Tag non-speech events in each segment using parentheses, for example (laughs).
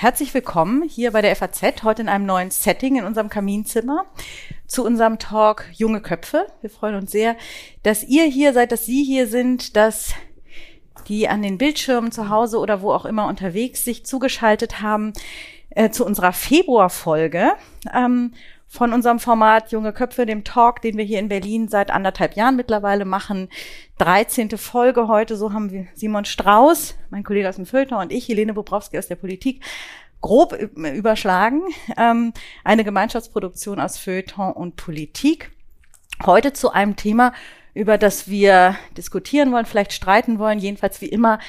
Herzlich willkommen hier bei der FAZ, heute in einem neuen Setting in unserem Kaminzimmer zu unserem Talk Junge Köpfe. Wir freuen uns sehr, dass ihr hier seid, dass Sie hier sind, dass die an den Bildschirmen zu Hause oder wo auch immer unterwegs sich zugeschaltet haben äh, zu unserer Februarfolge ähm, von unserem Format Junge Köpfe, dem Talk, den wir hier in Berlin seit anderthalb Jahren mittlerweile machen. 13. Folge heute, so haben wir Simon Strauß, mein Kollege aus dem Feuilleton und ich, Helene Bobrowski aus der Politik, grob überschlagen. Ähm, eine Gemeinschaftsproduktion aus Feuilleton und Politik. Heute zu einem Thema, über das wir diskutieren wollen, vielleicht streiten wollen, jedenfalls wie immer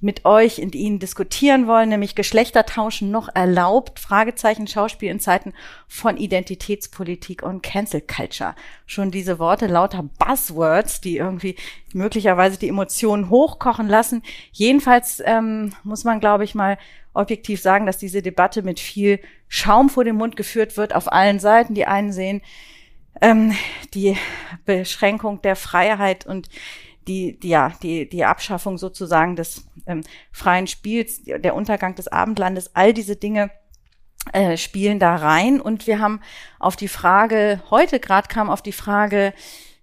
mit euch und Ihnen diskutieren wollen, nämlich Geschlechtertauschen noch erlaubt, Fragezeichen Schauspiel in Zeiten von Identitätspolitik und Cancel Culture. Schon diese Worte lauter Buzzwords, die irgendwie möglicherweise die Emotionen hochkochen lassen. Jedenfalls ähm, muss man, glaube ich, mal objektiv sagen, dass diese Debatte mit viel Schaum vor dem Mund geführt wird auf allen Seiten. Die einen sehen ähm, die Beschränkung der Freiheit und die, die, ja, die, die Abschaffung sozusagen des ähm, freien Spiels, der Untergang des Abendlandes, all diese Dinge äh, spielen da rein. Und wir haben auf die Frage, heute gerade kam auf die Frage,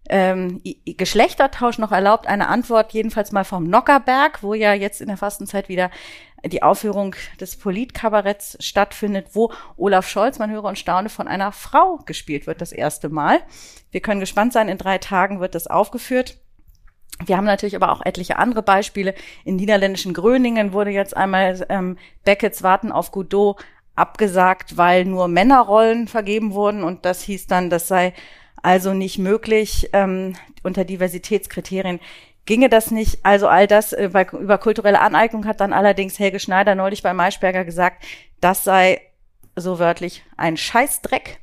ähm, Geschlechtertausch noch erlaubt, eine Antwort jedenfalls mal vom Nockerberg, wo ja jetzt in der Fastenzeit wieder die Aufführung des Politkabaretts stattfindet, wo Olaf Scholz, man höre und staune, von einer Frau gespielt wird, das erste Mal. Wir können gespannt sein, in drei Tagen wird das aufgeführt. Wir haben natürlich aber auch etliche andere Beispiele. In niederländischen Gröningen wurde jetzt einmal ähm, Beckett's Warten auf Godot abgesagt, weil nur Männerrollen vergeben wurden und das hieß dann, das sei also nicht möglich ähm, unter Diversitätskriterien ginge das nicht. Also all das äh, bei, über kulturelle Aneignung hat dann allerdings Helge Schneider neulich bei Maischberger gesagt, das sei so wörtlich ein Scheißdreck.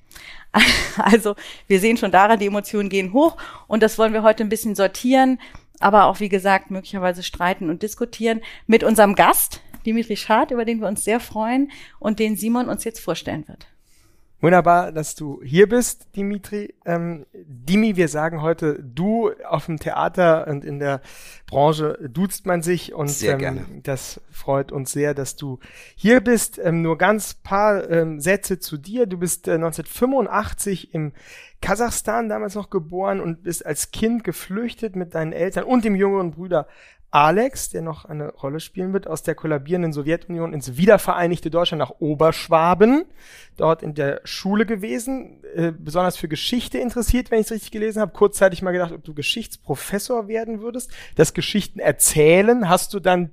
(laughs) Also wir sehen schon daran, die Emotionen gehen hoch und das wollen wir heute ein bisschen sortieren aber auch, wie gesagt, möglicherweise streiten und diskutieren mit unserem Gast, Dimitri Schad, über den wir uns sehr freuen und den Simon uns jetzt vorstellen wird. Wunderbar, dass du hier bist, Dimitri. Ähm, Dimi, wir sagen heute du auf dem Theater und in der Branche duzt man sich und sehr gerne. Ähm, das freut uns sehr, dass du hier bist. Ähm, nur ganz paar ähm, Sätze zu dir. Du bist äh, 1985 im Kasachstan damals noch geboren und bist als Kind geflüchtet mit deinen Eltern und dem jüngeren Bruder Alex, der noch eine Rolle spielen wird, aus der kollabierenden Sowjetunion ins wiedervereinigte Deutschland nach Oberschwaben, dort in der Schule gewesen, äh, besonders für Geschichte interessiert, wenn ich es richtig gelesen habe. Kurzzeitig mal gedacht, ob du Geschichtsprofessor werden würdest. Das Geschichten erzählen hast du dann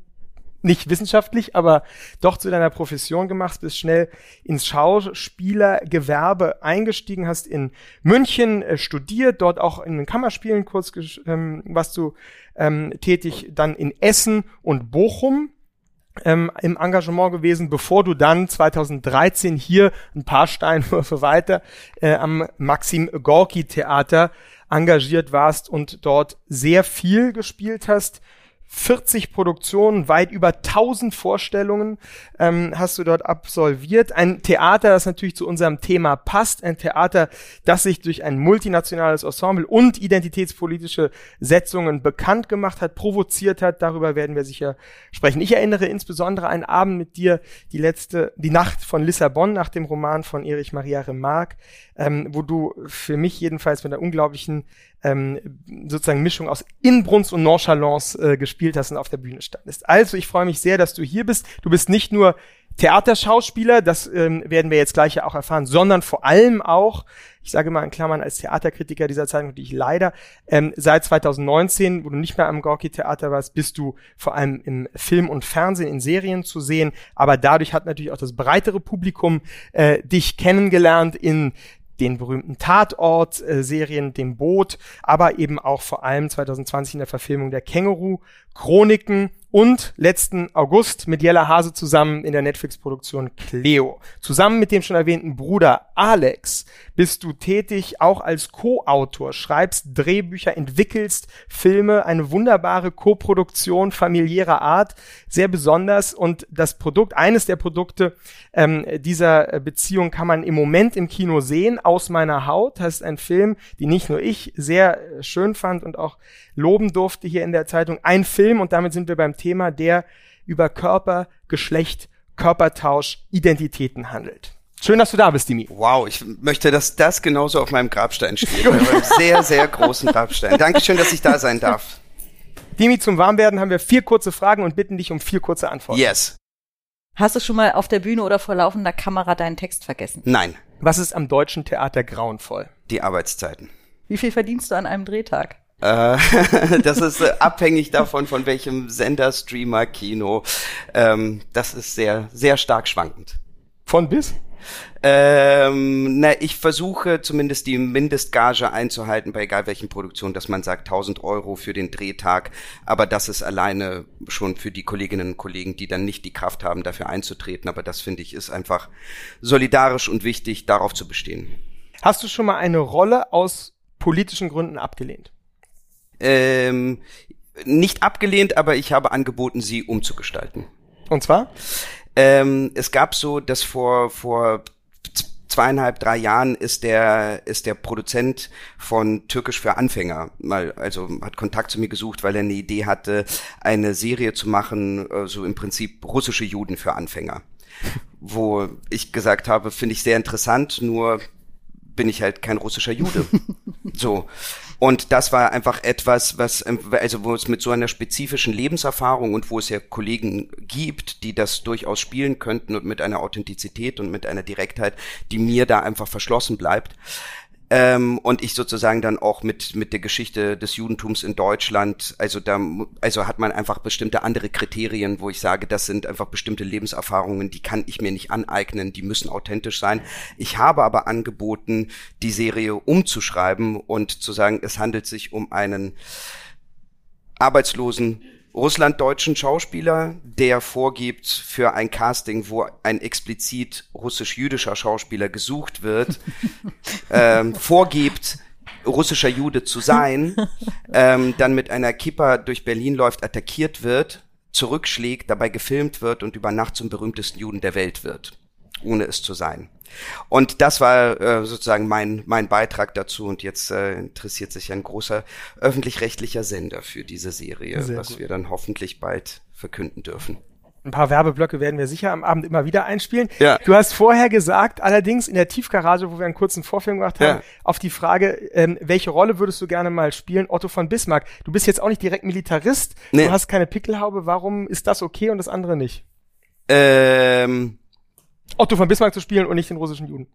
nicht wissenschaftlich, aber doch zu deiner Profession gemacht, bist schnell ins Schauspielergewerbe eingestiegen, hast in München äh, studiert, dort auch in den Kammerspielen kurz ähm, was du ähm, tätig, dann in Essen und Bochum ähm, im Engagement gewesen, bevor du dann 2013 hier ein paar Steinwürfe (laughs) weiter äh, am Maxim Gorki Theater engagiert warst und dort sehr viel gespielt hast. 40 Produktionen, weit über 1000 Vorstellungen ähm, hast du dort absolviert. Ein Theater, das natürlich zu unserem Thema passt. Ein Theater, das sich durch ein multinationales Ensemble und identitätspolitische Setzungen bekannt gemacht hat, provoziert hat. Darüber werden wir sicher sprechen. Ich erinnere insbesondere einen Abend mit dir, die letzte, die Nacht von Lissabon nach dem Roman von Erich Maria Remarque, ähm, wo du für mich jedenfalls mit einer unglaublichen ähm, sozusagen Mischung aus Inbrunst und Nonchalance äh, gespielt hast und auf der Bühne standest. Also ich freue mich sehr, dass du hier bist. Du bist nicht nur Theaterschauspieler, das ähm, werden wir jetzt gleich ja auch erfahren, sondern vor allem auch, ich sage mal in Klammern als Theaterkritiker dieser Zeitung, die ich leider ähm, seit 2019, wo du nicht mehr am Gorki Theater warst, bist du vor allem im Film und Fernsehen, in Serien zu sehen. Aber dadurch hat natürlich auch das breitere Publikum äh, dich kennengelernt in den berühmten Tatort-Serien, dem Boot, aber eben auch vor allem 2020 in der Verfilmung der Känguru, Chroniken und letzten August mit Jella Hase zusammen in der Netflix-Produktion Cleo. Zusammen mit dem schon erwähnten Bruder Alex bist du tätig, auch als Co-Autor, schreibst Drehbücher, entwickelst Filme, eine wunderbare Co-Produktion familiärer Art, sehr besonders und das Produkt, eines der Produkte ähm, dieser Beziehung kann man im Moment im Kino sehen, Aus meiner Haut, das ist ein Film, den nicht nur ich sehr schön fand und auch loben durfte hier in der Zeitung, ein Film und damit sind wir beim Thema, der über Körper, Geschlecht, Körpertausch, Identitäten handelt. Schön, dass du da bist, Dimi. Wow, ich möchte, dass das genauso auf meinem Grabstein steht. (laughs) auf einem sehr, sehr großen Grabstein. Dankeschön, dass ich da sein darf. Dimi, zum Warmwerden haben wir vier kurze Fragen und bitten dich um vier kurze Antworten. Yes. Hast du schon mal auf der Bühne oder vor laufender Kamera deinen Text vergessen? Nein. Was ist am deutschen Theater grauenvoll? Die Arbeitszeiten. Wie viel verdienst du an einem Drehtag? Äh, (laughs) das ist äh, abhängig davon, von welchem Sender, Streamer, Kino. Ähm, das ist sehr, sehr stark schwankend. Von bis? Ähm, na, ich versuche zumindest die Mindestgage einzuhalten bei egal welchen Produktionen, dass man sagt 1000 Euro für den Drehtag. Aber das ist alleine schon für die Kolleginnen und Kollegen, die dann nicht die Kraft haben, dafür einzutreten. Aber das finde ich ist einfach solidarisch und wichtig, darauf zu bestehen. Hast du schon mal eine Rolle aus politischen Gründen abgelehnt? Ähm, nicht abgelehnt, aber ich habe angeboten, sie umzugestalten. Und zwar? Ähm, es gab so, dass vor, vor zweieinhalb, drei Jahren ist der, ist der Produzent von Türkisch für Anfänger mal, also hat Kontakt zu mir gesucht, weil er eine Idee hatte, eine Serie zu machen, äh, so im Prinzip russische Juden für Anfänger. (laughs) Wo ich gesagt habe, finde ich sehr interessant, nur bin ich halt kein russischer Jude. (laughs) so. Und das war einfach etwas, was, ähm, also wo es mit so einer spezifischen Lebenserfahrung und wo es ja Kollegen gibt, die das durchaus spielen könnten und mit einer Authentizität und mit einer Direktheit, die mir da einfach verschlossen bleibt, ähm, und ich sozusagen dann auch mit mit der Geschichte des Judentums in Deutschland, also da also hat man einfach bestimmte andere Kriterien, wo ich sage, das sind einfach bestimmte Lebenserfahrungen, die kann ich mir nicht aneignen, die müssen authentisch sein. Ich habe aber angeboten, die Serie umzuschreiben und zu sagen, es handelt sich um einen arbeitslosen russlanddeutschen Schauspieler, der vorgibt für ein Casting, wo ein explizit russisch-jüdischer Schauspieler gesucht wird, (laughs) ähm, vorgibt, russischer Jude zu sein, ähm, dann mit einer Kippa durch Berlin läuft, attackiert wird, zurückschlägt, dabei gefilmt wird und über Nacht zum berühmtesten Juden der Welt wird, ohne es zu sein. Und das war äh, sozusagen mein, mein Beitrag dazu. Und jetzt äh, interessiert sich ein großer öffentlich-rechtlicher Sender für diese Serie, Sehr was gut. wir dann hoffentlich bald verkünden dürfen. Ein paar Werbeblöcke werden wir sicher am Abend immer wieder einspielen. Ja. Du hast vorher gesagt, allerdings in der Tiefgarage, wo wir einen kurzen Vorfilm gemacht haben, ja. auf die Frage, ähm, welche Rolle würdest du gerne mal spielen? Otto von Bismarck. Du bist jetzt auch nicht direkt Militarist. Nee. Du hast keine Pickelhaube. Warum ist das okay und das andere nicht? Ähm, Otto von Bismarck zu spielen und nicht den russischen Juden.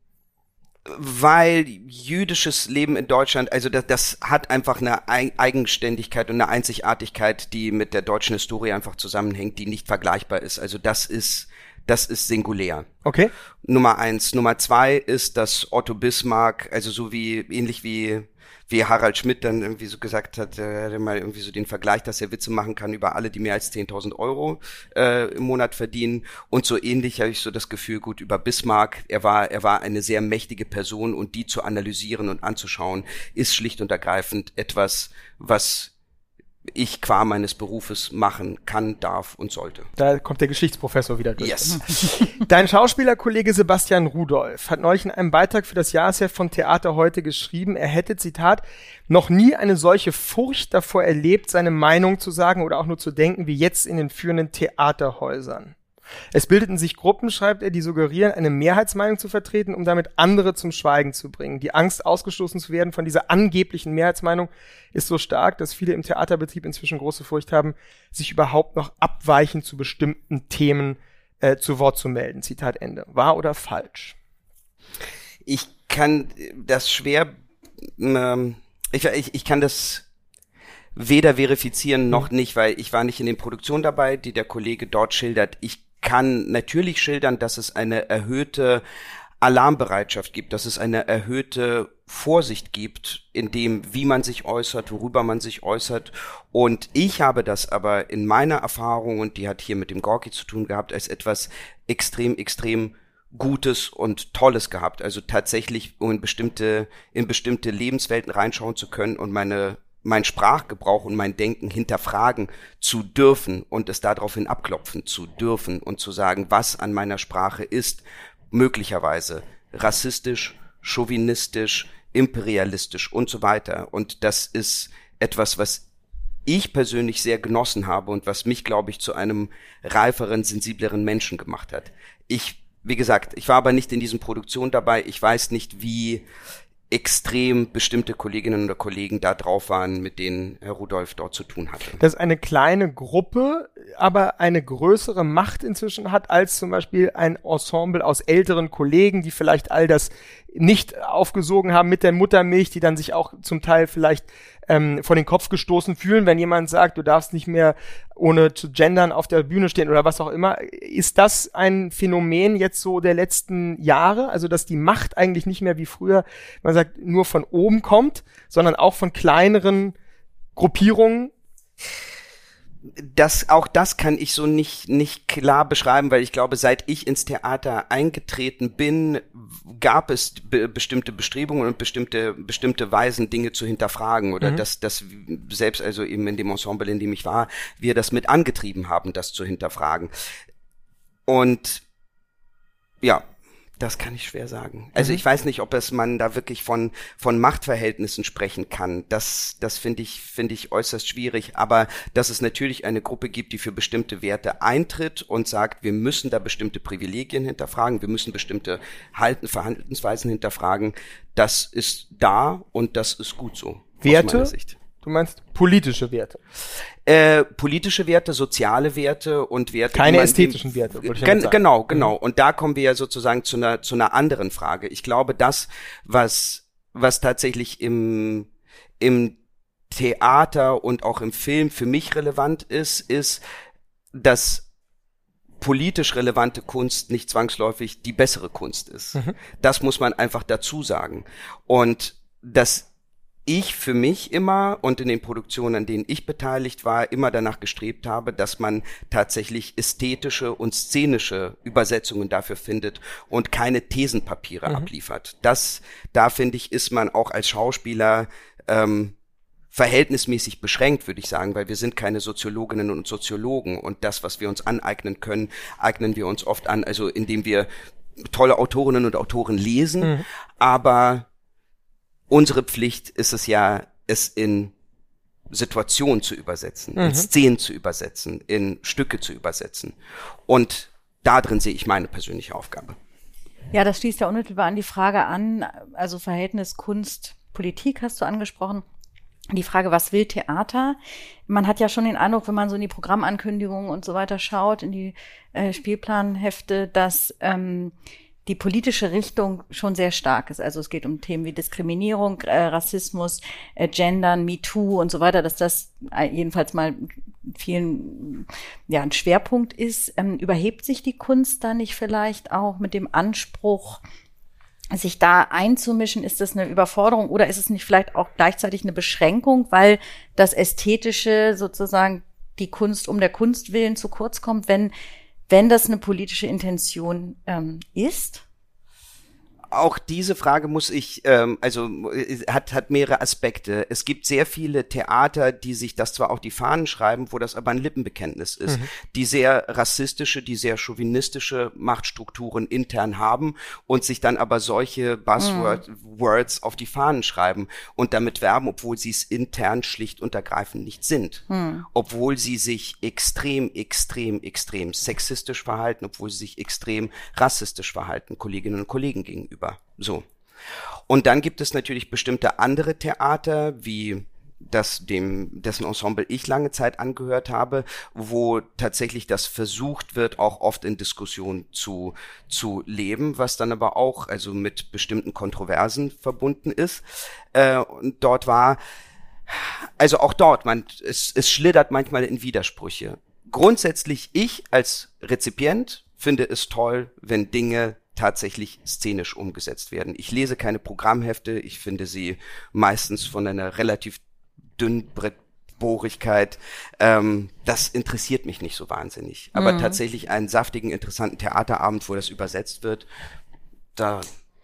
Weil jüdisches Leben in Deutschland, also das, das hat einfach eine Eigenständigkeit und eine Einzigartigkeit, die mit der deutschen Historie einfach zusammenhängt, die nicht vergleichbar ist. Also das ist, das ist singulär. Okay. Nummer eins. Nummer zwei ist, dass Otto Bismarck, also so wie, ähnlich wie wie Harald Schmidt dann irgendwie so gesagt hat, er hatte mal irgendwie so den Vergleich, dass er Witze machen kann über alle, die mehr als 10.000 Euro äh, im Monat verdienen. Und so ähnlich habe ich so das Gefühl, gut, über Bismarck, er war, er war eine sehr mächtige Person und die zu analysieren und anzuschauen, ist schlicht und ergreifend etwas, was ich qua meines Berufes machen kann, darf und sollte. Da kommt der Geschichtsprofessor wieder durch. Yes. (laughs) Dein Schauspielerkollege Sebastian Rudolph hat neulich in einem Beitrag für das Jahresheft von Theater heute geschrieben, er hätte, Zitat, noch nie eine solche Furcht davor erlebt, seine Meinung zu sagen oder auch nur zu denken, wie jetzt in den führenden Theaterhäusern. Es bildeten sich Gruppen, schreibt er, die suggerieren, eine Mehrheitsmeinung zu vertreten, um damit andere zum Schweigen zu bringen. Die Angst, ausgestoßen zu werden von dieser angeblichen Mehrheitsmeinung, ist so stark, dass viele im Theaterbetrieb inzwischen große Furcht haben, sich überhaupt noch abweichend zu bestimmten Themen äh, zu Wort zu melden. Zitat Ende. Wahr oder falsch? Ich kann das schwer, ähm, ich, ich, ich kann das weder verifizieren noch mhm. nicht, weil ich war nicht in den Produktionen dabei, die der Kollege dort schildert. Ich kann natürlich schildern, dass es eine erhöhte Alarmbereitschaft gibt, dass es eine erhöhte Vorsicht gibt in dem, wie man sich äußert, worüber man sich äußert. Und ich habe das aber in meiner Erfahrung, und die hat hier mit dem Gorki zu tun gehabt, als etwas extrem, extrem Gutes und Tolles gehabt. Also tatsächlich, um in bestimmte, in bestimmte Lebenswelten reinschauen zu können und meine mein Sprachgebrauch und mein Denken hinterfragen zu dürfen und es daraufhin abklopfen zu dürfen und zu sagen, was an meiner Sprache ist, möglicherweise rassistisch, chauvinistisch, imperialistisch und so weiter. Und das ist etwas, was ich persönlich sehr genossen habe und was mich, glaube ich, zu einem reiferen, sensibleren Menschen gemacht hat. Ich, wie gesagt, ich war aber nicht in diesen Produktionen dabei. Ich weiß nicht, wie extrem bestimmte Kolleginnen oder Kollegen da drauf waren, mit denen Herr Rudolf dort zu tun hatte. Dass eine kleine Gruppe aber eine größere Macht inzwischen hat als zum Beispiel ein Ensemble aus älteren Kollegen, die vielleicht all das nicht aufgesogen haben mit der Muttermilch, die dann sich auch zum Teil vielleicht ähm, vor den Kopf gestoßen fühlen, wenn jemand sagt, du darfst nicht mehr ohne zu gendern auf der Bühne stehen oder was auch immer. Ist das ein Phänomen jetzt so der letzten Jahre? Also, dass die Macht eigentlich nicht mehr wie früher, man sagt, nur von oben kommt, sondern auch von kleineren Gruppierungen? Das, auch das kann ich so nicht, nicht klar beschreiben, weil ich glaube, seit ich ins Theater eingetreten bin, gab es be bestimmte Bestrebungen und bestimmte, bestimmte Weisen, Dinge zu hinterfragen oder mhm. dass, dass selbst also eben in dem Ensemble, in dem ich war, wir das mit angetrieben haben, das zu hinterfragen. Und ja, das kann ich schwer sagen. Also mhm. ich weiß nicht, ob es man da wirklich von von Machtverhältnissen sprechen kann. Das das finde ich finde ich äußerst schwierig. Aber dass es natürlich eine Gruppe gibt, die für bestimmte Werte eintritt und sagt, wir müssen da bestimmte Privilegien hinterfragen, wir müssen bestimmte Halten, Verhaltensweisen hinterfragen. Das ist da und das ist gut so. Werte? Du meinst politische Werte? Äh, politische Werte, soziale Werte und Werte. Keine ästhetischen Werte. Gen genau, genau. Mhm. Und da kommen wir ja sozusagen zu einer, zu einer anderen Frage. Ich glaube, das, was, was tatsächlich im, im Theater und auch im Film für mich relevant ist, ist, dass politisch relevante Kunst nicht zwangsläufig die bessere Kunst ist. Mhm. Das muss man einfach dazu sagen. Und das ich für mich immer und in den Produktionen, an denen ich beteiligt war, immer danach gestrebt habe, dass man tatsächlich ästhetische und szenische Übersetzungen dafür findet und keine Thesenpapiere mhm. abliefert. Das, da finde ich, ist man auch als Schauspieler ähm, verhältnismäßig beschränkt, würde ich sagen, weil wir sind keine Soziologinnen und Soziologen und das, was wir uns aneignen können, eignen wir uns oft an, also indem wir tolle Autorinnen und Autoren lesen, mhm. aber unsere Pflicht ist es ja, es in Situationen zu übersetzen, mhm. in Szenen zu übersetzen, in Stücke zu übersetzen. Und da drin sehe ich meine persönliche Aufgabe. Ja, das schließt ja unmittelbar an die Frage an, also Verhältnis Kunst, Politik hast du angesprochen. Die Frage, was will Theater? Man hat ja schon den Eindruck, wenn man so in die Programmankündigungen und so weiter schaut, in die äh, Spielplanhefte, dass ähm, die politische Richtung schon sehr stark ist. Also es geht um Themen wie Diskriminierung, äh, Rassismus, äh, Gendern, MeToo und so weiter, dass das äh, jedenfalls mal vielen ja ein Schwerpunkt ist. Ähm, überhebt sich die Kunst da nicht vielleicht auch mit dem Anspruch, sich da einzumischen, ist das eine Überforderung oder ist es nicht vielleicht auch gleichzeitig eine Beschränkung, weil das Ästhetische sozusagen die Kunst um der Kunst willen zu kurz kommt, wenn wenn das eine politische Intention ähm, ist? Auch diese Frage muss ich, ähm, also äh, hat, hat mehrere Aspekte. Es gibt sehr viele Theater, die sich das zwar auf die Fahnen schreiben, wo das aber ein Lippenbekenntnis ist, mhm. die sehr rassistische, die sehr chauvinistische Machtstrukturen intern haben und sich dann aber solche Buzzwords mhm. auf die Fahnen schreiben und damit werben, obwohl sie es intern schlicht und ergreifend nicht sind. Mhm. Obwohl sie sich extrem, extrem, extrem sexistisch verhalten, obwohl sie sich extrem rassistisch verhalten, Kolleginnen und Kollegen gegenüber gegenüber. So. Und dann gibt es natürlich bestimmte andere Theater, wie das dem dessen Ensemble ich lange Zeit angehört habe, wo tatsächlich das versucht wird, auch oft in Diskussion zu zu leben, was dann aber auch also mit bestimmten Kontroversen verbunden ist. Äh, und dort war also auch dort, man es, es schlittert manchmal in Widersprüche. Grundsätzlich ich als Rezipient finde es toll, wenn Dinge tatsächlich szenisch umgesetzt werden. Ich lese keine Programmhefte, ich finde sie meistens von einer relativ dünnbrettbohrigkeit. Ähm, das interessiert mich nicht so wahnsinnig. Aber mhm. tatsächlich einen saftigen, interessanten Theaterabend, wo das übersetzt wird, da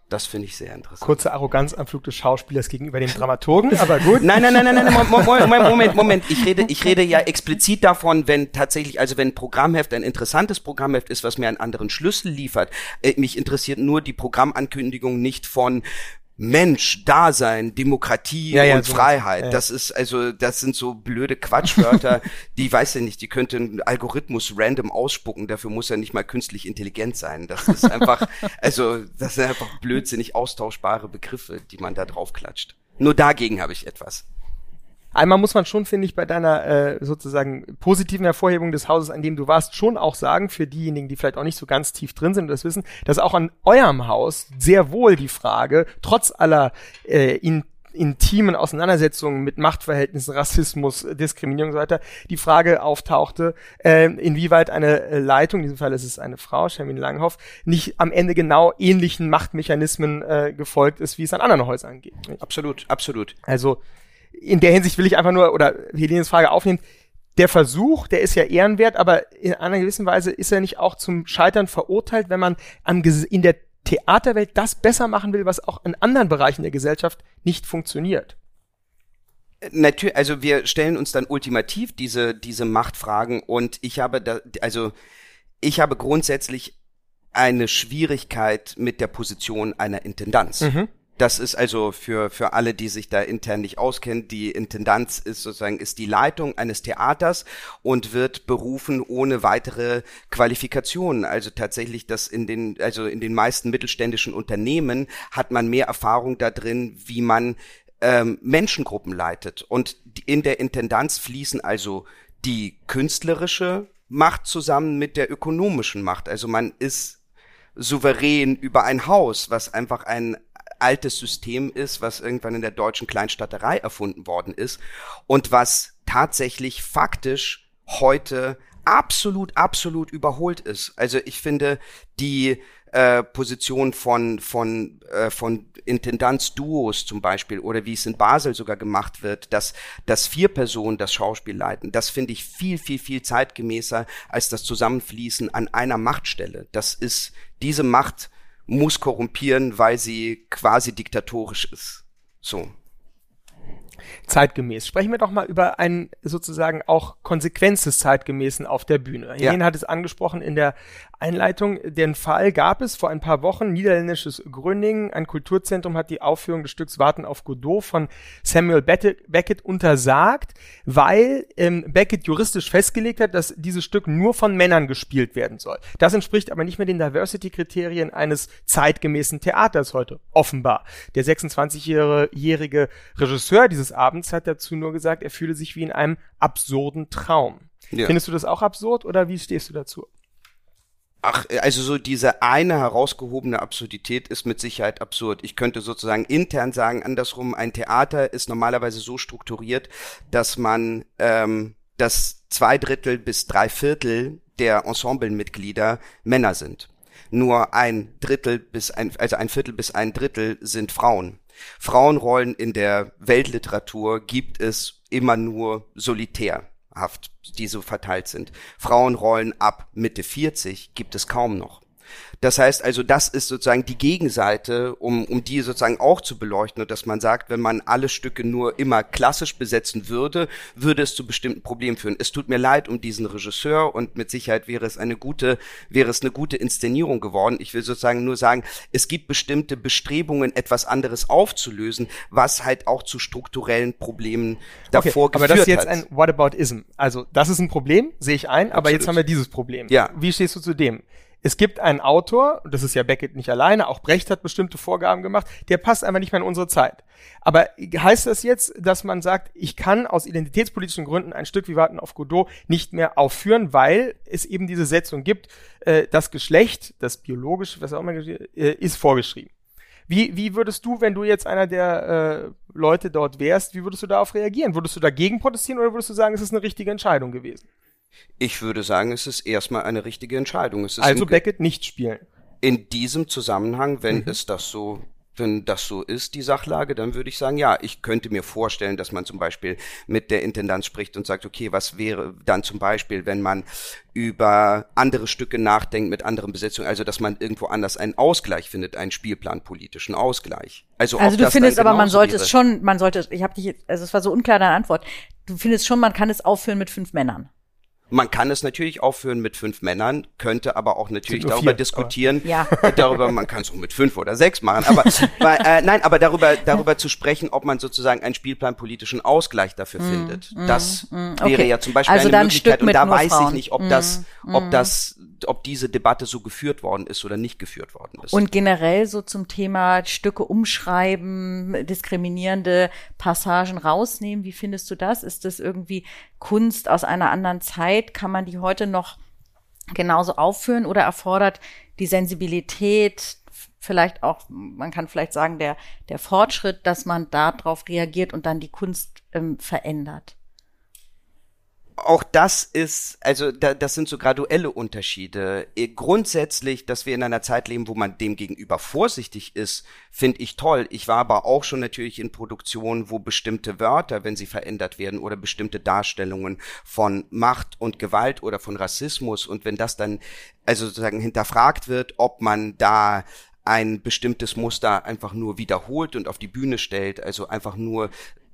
das finde ich sehr interessant. Kurze Arroganzanflug des Schauspielers gegenüber dem Dramaturgen, aber gut. Nein, nein, nein, nein, nein, Moment, Moment, Moment. Ich rede, ich rede ja explizit davon, wenn tatsächlich, also wenn ein Programmheft ein interessantes Programmheft ist, was mir einen anderen Schlüssel liefert. Äh, mich interessiert nur die Programmankündigung nicht von Mensch, Dasein, Demokratie ja, ja, und so Freiheit. ja. Das ist also, das sind so blöde Quatschwörter, (laughs) die weiß ja nicht, die könnte ein Algorithmus random ausspucken. Dafür muss er nicht mal künstlich intelligent sein. Das ist einfach, (laughs) also das sind einfach blödsinnig austauschbare Begriffe, die man da drauf klatscht. Nur dagegen habe ich etwas. Einmal muss man schon, finde ich, bei deiner äh, sozusagen positiven Hervorhebung des Hauses, an dem du warst, schon auch sagen, für diejenigen, die vielleicht auch nicht so ganz tief drin sind und das wissen, dass auch an eurem Haus sehr wohl die Frage, trotz aller äh, in intimen Auseinandersetzungen mit Machtverhältnissen, Rassismus, Diskriminierung und so weiter, die Frage auftauchte, äh, inwieweit eine äh, Leitung, in diesem Fall ist es eine Frau, Shermin Langhoff, nicht am Ende genau ähnlichen Machtmechanismen äh, gefolgt ist, wie es an anderen Häusern geht. Absolut, absolut. Also in der Hinsicht will ich einfach nur, oder Helenes Frage aufnehmen, der Versuch, der ist ja ehrenwert, aber in einer gewissen Weise ist er nicht auch zum Scheitern verurteilt, wenn man Ges- in der Theaterwelt das besser machen will, was auch in anderen Bereichen der Gesellschaft nicht funktioniert. Natürlich, also wir stellen uns dann ultimativ diese, diese Machtfragen und ich habe da, also ich habe grundsätzlich eine Schwierigkeit mit der Position einer Intendanz. Das ist also für, für alle, die sich da intern nicht auskennen, die Intendanz ist sozusagen, ist die Leitung eines Theaters und wird berufen ohne weitere Qualifikationen. Also tatsächlich das in den, also in den meisten mittelständischen Unternehmen hat man mehr Erfahrung da drin, wie man ähm, Menschengruppen leitet. Und in der Intendanz fließen also die künstlerische Macht zusammen mit der ökonomischen Macht. Also man ist souverän über ein Haus, was einfach ein altes System ist, was irgendwann in der deutschen Kleinstadterei erfunden worden ist und was tatsächlich faktisch heute absolut, absolut überholt ist. Also ich finde die äh, Position von von äh, von Intendanzduos zum Beispiel oder wie es in Basel sogar gemacht wird, dass dass vier Personen das Schauspiel leiten, das finde ich viel viel viel zeitgemäßer als das Zusammenfließen an einer Machtstelle. Das ist diese Macht muss korrumpieren, weil sie quasi diktatorisch ist. So. Zeitgemäß. Sprechen wir doch mal über ein sozusagen auch Konsequenz des Zeitgemäßen auf der Bühne. Helene hat es angesprochen in der Einleitung. Den Fall gab es vor ein paar Wochen. Niederländisches Gröningen, ein Kulturzentrum hat die Aufführung des Stücks Warten auf Godot von Samuel Beckett, Beckett untersagt, weil ähm, Beckett juristisch festgelegt hat, dass dieses Stück nur von Männern gespielt werden soll. Das entspricht aber nicht mehr den Diversity-Kriterien eines zeitgemäßen Theaters heute, offenbar. Der 26-jährige Regisseur dieses Abends hat dazu nur gesagt, er fühle sich wie in einem absurden Traum. Ja. Findest du das auch absurd oder wie stehst du dazu? Ach, also so diese eine herausgehobene Absurdität ist mit Sicherheit absurd. Ich könnte sozusagen intern sagen, andersrum, ein Theater ist normalerweise so strukturiert, dass man ähm, dass zwei Drittel bis drei Viertel der Ensemblemitglieder Männer sind. Nur ein Drittel bis ein, also ein Viertel bis ein Drittel sind Frauen. Frauenrollen in der Weltliteratur gibt es immer nur solitärhaft, die so verteilt sind. Frauenrollen ab Mitte 40 gibt es kaum noch. Das heißt also, das ist sozusagen die Gegenseite, um, um die sozusagen auch zu beleuchten und dass man sagt, wenn man alle Stücke nur immer klassisch besetzen würde, würde es zu bestimmten Problemen führen. Es tut mir leid um diesen Regisseur und mit Sicherheit wäre es eine gute, wäre es eine gute Inszenierung geworden. Ich will sozusagen nur sagen, es gibt bestimmte Bestrebungen, etwas anderes aufzulösen, was halt auch zu strukturellen Problemen davor okay, aber geführt das ist jetzt hat. ein Whataboutism. Also das ist ein Problem, sehe ich ein, aber jetzt Absolut. haben wir dieses Problem. Ja. Wie stehst du zu dem? Es gibt einen Autor, und das ist ja Beckett nicht alleine, auch Brecht hat bestimmte Vorgaben gemacht, der passt einfach nicht mehr in unsere Zeit. Aber heißt das jetzt, dass man sagt, ich kann aus identitätspolitischen Gründen ein Stück wie Warten auf Godot nicht mehr aufführen, weil es eben diese Setzung gibt, äh, das Geschlecht, das biologische, was auch immer, äh, ist vorgeschrieben. Wie, wie würdest du, wenn du jetzt einer der äh, Leute dort wärst, wie würdest du darauf reagieren? Würdest du dagegen protestieren oder würdest du sagen, es ist eine richtige Entscheidung gewesen? Ich würde sagen, es ist erstmal eine richtige Entscheidung. Es ist Also Beckett nicht spielen. in diesem Zusammenhang, wenn es das so, wenn das so ist, die Sachlage, dann würde ich sagen, ja, ich könnte mir vorstellen, dass man zum Beispiel mit der Intendanz spricht und sagt, okay, was wäre dann zum Beispiel, wenn man über andere Stücke nachdenkt mit anderen Besetzungen, also dass man irgendwo anders einen Ausgleich findet, einen spielplanpolitischen Ausgleich. Also, Also du findest aber, man sollte wäre. es schon, man sollte, ich habe dich, jetzt- also es war so unklar deine Antwort. Du findest schon, man kann es aufführen mit fünf Männern. Man kann es natürlich aufführen mit fünf Männern, könnte aber auch natürlich darüber vier, diskutieren. Ja. Darüber, man kann es auch mit fünf oder sechs machen. Aber (laughs) weil, äh, nein, aber darüber, darüber zu sprechen, ob man sozusagen einen spielplanpolitischen Ausgleich dafür findet. Das wäre okay. ja zum Beispiel Also eine dann ein Möglichkeit. Und da weiß Frauen. ich nicht, ob das, ob das, ob diese Debatte so geführt worden ist oder nicht geführt worden ist. Und generell so zum Thema Stücke umschreiben, diskriminierende Passagen rausnehmen. Wie findest du das? Ist das irgendwie Kunst aus einer anderen Zeit? Kann man die heute noch genauso aufführen oder erfordert die Sensibilität vielleicht auch, man kann vielleicht sagen, der, der Fortschritt, dass man darauf reagiert und dann die Kunst ähm, verändert? Auch das ist, also da, das sind so graduelle Unterschiede. Eh, Grundsätzlich, dass wir in einer Zeit leben, wo man dem gegenüber vorsichtig ist, finde ich toll. Ich war aber auch schon natürlich in Produktionen, wo bestimmte Wörter, wenn sie verändert werden, oder bestimmte Darstellungen von Macht und Gewalt oder von Rassismus und wenn das dann also sozusagen hinterfragt wird, ob man da ein bestimmtes Muster einfach nur wiederholt und auf die Bühne stellt, also einfach nur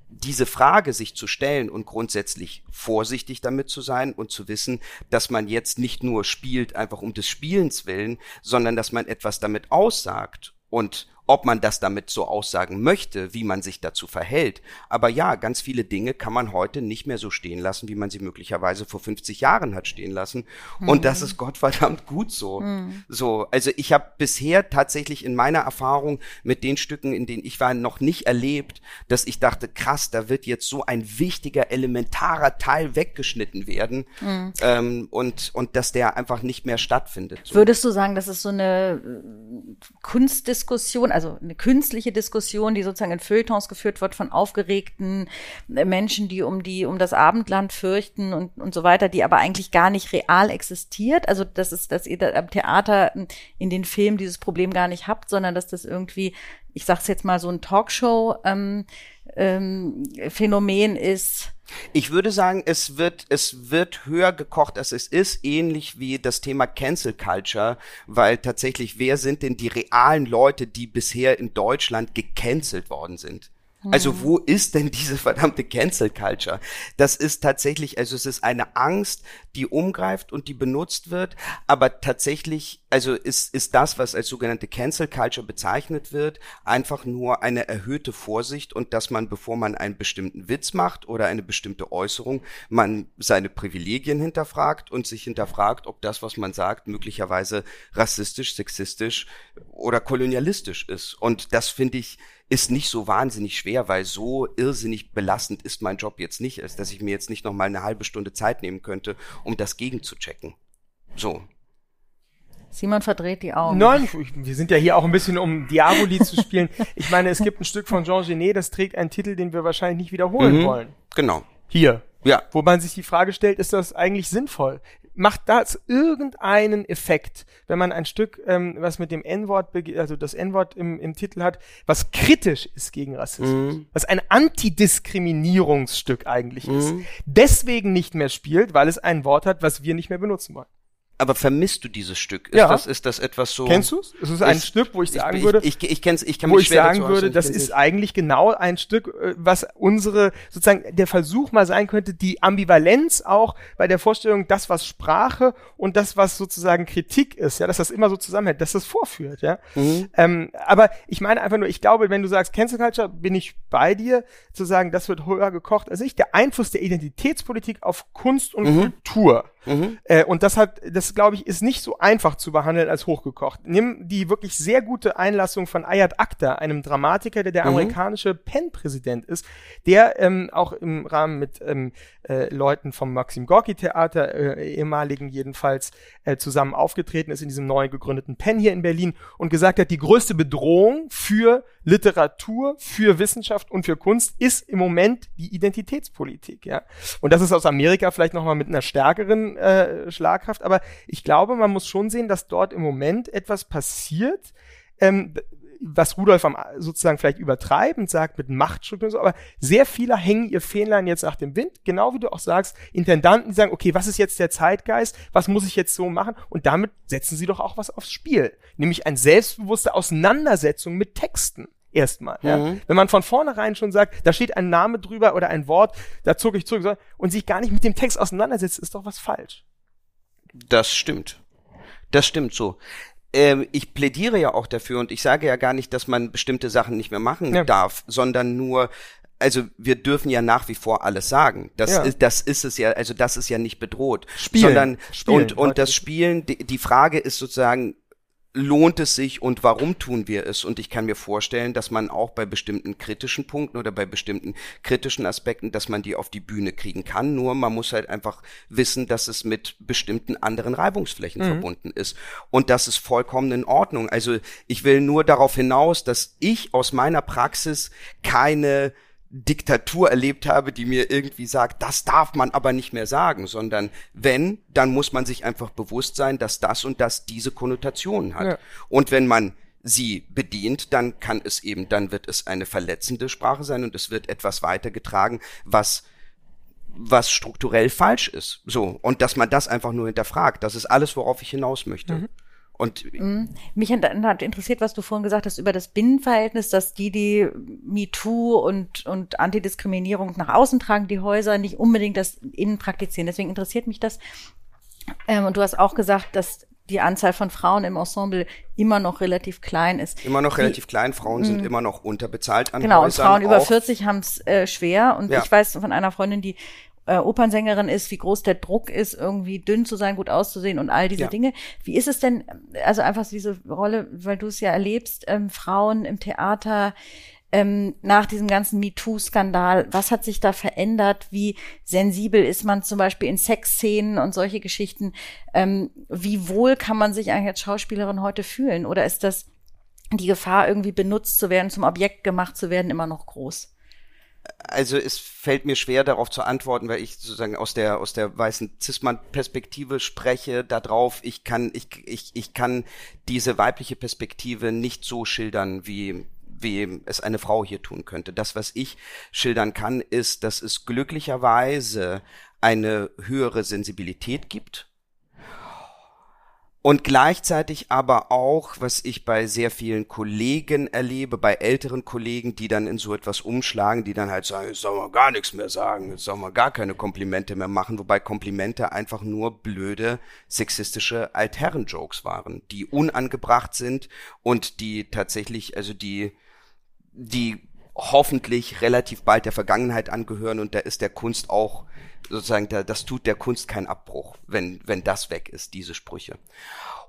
diese Frage sich zu stellen und grundsätzlich vorsichtig damit zu sein und zu wissen, dass man jetzt nicht nur spielt einfach um des Spielens willen, sondern dass man etwas damit aussagt und ob man das damit so aussagen möchte, wie man sich dazu verhält. Aber ja, ganz viele Dinge kann man heute nicht mehr so stehen lassen, wie man sie möglicherweise vor 50 Jahren hat stehen lassen. Und das ist Gottverdammt gut so. So, also ich habe bisher tatsächlich in meiner Erfahrung mit den Stücken, in denen ich war, noch nicht erlebt, dass ich dachte, krass, da wird jetzt so ein wichtiger, elementarer Teil weggeschnitten werden ähm, und, und dass der einfach nicht mehr stattfindet. So. Würdest du sagen, das ist so eine Kunstdiskussion, also eine künstliche Diskussion, die sozusagen in Feuilletons geführt wird von aufgeregten äh, Menschen, die um die, um das Abendland fürchten und, und so weiter, die aber eigentlich gar nicht real existiert? Also, das ist, dass ihr da am Theater in den Filmen dieses Problem gar nicht habt, sondern dass das irgendwie, ich sag's jetzt mal, so ein Talkshow, ähm, ähm, Phänomen ist, Ich würde sagen, es wird, es wird höher gekocht, als es ist, ähnlich wie das Thema Cancel Culture, weil tatsächlich, wer sind denn die realen Leute, die bisher in Deutschland gecancelt worden sind? Also wo ist denn diese (laughs) verdammte Cancel Culture? Das ist tatsächlich, also es ist eine Angst, die umgreift und die benutzt wird, aber tatsächlich, also ist, ist das, was als sogenannte Cancel Culture bezeichnet wird, einfach nur eine erhöhte Vorsicht und dass man, bevor man einen bestimmten Witz macht oder eine bestimmte Äußerung, man seine Privilegien hinterfragt und sich hinterfragt, ob das, was man sagt, möglicherweise rassistisch, sexistisch oder kolonialistisch ist. Und das finde ich, ist nicht so wahnsinnig schwer, weil so irrsinnig belastend ist mein Job jetzt nicht, als dass ich mir jetzt nicht noch mal eine halbe Stunde Zeit nehmen könnte, um das gegenzuchecken. So. Simon verdreht die Augen. Nein, ich, wir sind ja hier auch ein bisschen, um Diaboli zu spielen. (laughs) Ich meine, es gibt ein Stück von Jean Genet, das trägt einen Titel, den wir wahrscheinlich nicht wiederholen Mhm. wollen. Genau. Hier. Ja. Wo man sich die Frage stellt, ist das eigentlich sinnvoll? Macht das irgendeinen Effekt, wenn man ein Stück, ähm, was mit dem N-Wort, also das N-Wort im, im Titel hat, was kritisch ist gegen Rassismus, Mhm. was ein Antidiskriminierungsstück eigentlich ist, deswegen nicht mehr spielt, weil es ein Wort hat, was wir nicht mehr benutzen wollen. Aber vermisst du dieses Stück? Ist Ja. das, ist das etwas so? Kennst du es? Es ist ein Ich- Stück, wo ich Ich, sagen ich, würde, ich, ich, kenn's, ich kann wo mich ich sagen würde, ich das ist nicht. eigentlich genau ein Stück, äh, was unsere, sozusagen der Versuch mal sein könnte, die Ambivalenz auch bei der Vorstellung, das, was Sprache und das, was sozusagen Kritik ist, ja, dass das immer so zusammenhält, dass das vorführt, ja. Mhm. Ähm, aber ich meine einfach nur, ich glaube, wenn du sagst Cancel Culture, bin ich bei dir, zu sagen, das wird höher gekocht als ich. Der Einfluss der Identitätspolitik auf Kunst und Mhm. Kultur. Äh, und das hat, das glaube ich, ist nicht so einfach zu behandeln als hochgekocht. Nimm die wirklich sehr gute Einlassung von Ayat Akhtar, einem Dramatiker, der der Mhm. amerikanische Penn-Präsident ist, der ähm, auch im Rahmen mit ähm, äh, Leuten vom Maxim Gorki Theater, äh, ehemaligen jedenfalls, äh, zusammen aufgetreten ist in diesem neu gegründeten Penn hier in Berlin und gesagt hat, die größte Bedrohung für Literatur, für Wissenschaft und für Kunst ist im Moment die Identitätspolitik, ja. Und das ist aus Amerika vielleicht nochmal mit einer stärkeren äh, Schlagkraft, aber ich glaube, man muss schon sehen, dass dort im Moment etwas passiert, ähm, was Rudolf am, sozusagen vielleicht übertreibend sagt mit Machtstrukturen und so, aber sehr viele hängen ihr Fähnlein jetzt nach dem Wind, genau wie du auch sagst, Intendanten, die sagen, okay, was ist jetzt der Zeitgeist, was muss ich jetzt so machen und damit setzen sie doch auch was aufs Spiel, nämlich eine selbstbewusste Auseinandersetzung mit Texten Erstmal. Mhm. Ja. Wenn man von vornherein schon sagt, da steht ein Name drüber oder ein Wort, da zucke ich zurück und sich gar nicht mit dem Text auseinandersetzt, ist doch was falsch. Das stimmt. Das stimmt so ähm, ich plädiere ja auch dafür und ich sage ja gar nicht, dass man bestimmte Sachen nicht mehr machen ja. darf, sondern nur, also wir dürfen ja nach wie vor alles sagen. Das ja. ist, das ist es ja, also das ist ja nicht bedroht, Spielen. sondern Spielen. und und das Spielen. Die, die Frage ist sozusagen, lohnt es sich und warum tun wir es? Und ich kann mir vorstellen, dass man auch bei bestimmten kritischen Punkten oder bei bestimmten kritischen Aspekten, dass man die auf die Bühne kriegen kann. Nur man muss halt einfach wissen, dass es mit bestimmten anderen Reibungsflächen mhm. verbunden ist. Und das ist vollkommen in Ordnung. Also ich will nur darauf hinaus, dass ich aus meiner Praxis keine Diktatur erlebt habe, die mir irgendwie sagt, das darf man aber nicht mehr sagen, sondern wenn, dann muss man sich einfach bewusst sein, dass das und das diese Konnotationen hat. Ja. Und wenn man sie bedient, dann kann es eben, dann wird es eine verletzende Sprache sein und es wird etwas weitergetragen, was was strukturell falsch ist. So. Und dass man das einfach nur hinterfragt. Das ist alles, worauf ich hinaus möchte. Mhm. Und mhm. mich hat interessiert, was du vorhin gesagt hast über das Binnenverhältnis, dass die, die MeToo und, und Antidiskriminierung nach außen tragen, die Häuser nicht unbedingt das innen praktizieren. Deswegen interessiert mich das. Ähm, und du hast auch gesagt, dass die Anzahl von Frauen im Ensemble immer noch relativ klein ist. Immer noch relativ die, klein. Frauen sind mhm. immer noch unterbezahlt an Genau, Häusern und Frauen über 40 haben es äh, schwer. Und ja. ich weiß von einer Freundin, die äh, Opernsängerin ist, wie groß der Druck ist, irgendwie dünn zu sein, gut auszusehen und all diese ja. Dinge. Wie ist es denn, also einfach diese Rolle, weil du es ja erlebst, ähm, Frauen im Theater, ähm, nach diesem ganzen MeToo-Skandal, was hat sich da verändert? Wie sensibel ist man zum Beispiel in Sexszenen und solche Geschichten? Ähm, wie wohl kann man sich eigentlich als Schauspielerin heute fühlen? Oder ist das die Gefahr, irgendwie benutzt zu werden, zum Objekt gemacht zu werden, immer noch groß? Also es fällt mir schwer darauf zu antworten, weil ich sozusagen aus der aus der weißen Cis-Mann-Perspektive spreche darauf. Ich kann ich ich ich kann diese weibliche Perspektive nicht so schildern wie wie es eine Frau hier tun könnte. Das, was ich schildern kann, ist, dass es glücklicherweise eine höhere Sensibilität gibt und gleichzeitig aber auch, was ich bei sehr vielen Kollegen erlebe, bei älteren Kollegen, die dann in so etwas umschlagen, die dann halt sagen, jetzt soll man gar nichts mehr sagen, jetzt soll man gar keine Komplimente mehr machen, wobei Komplimente einfach nur blöde, sexistische Altherren-Jokes waren, die unangebracht sind und die tatsächlich, also die, die hoffentlich relativ bald der Vergangenheit angehören und da ist der Kunst auch sozusagen, da, das tut der Kunst keinen Abbruch, wenn, wenn das weg ist, diese Sprüche.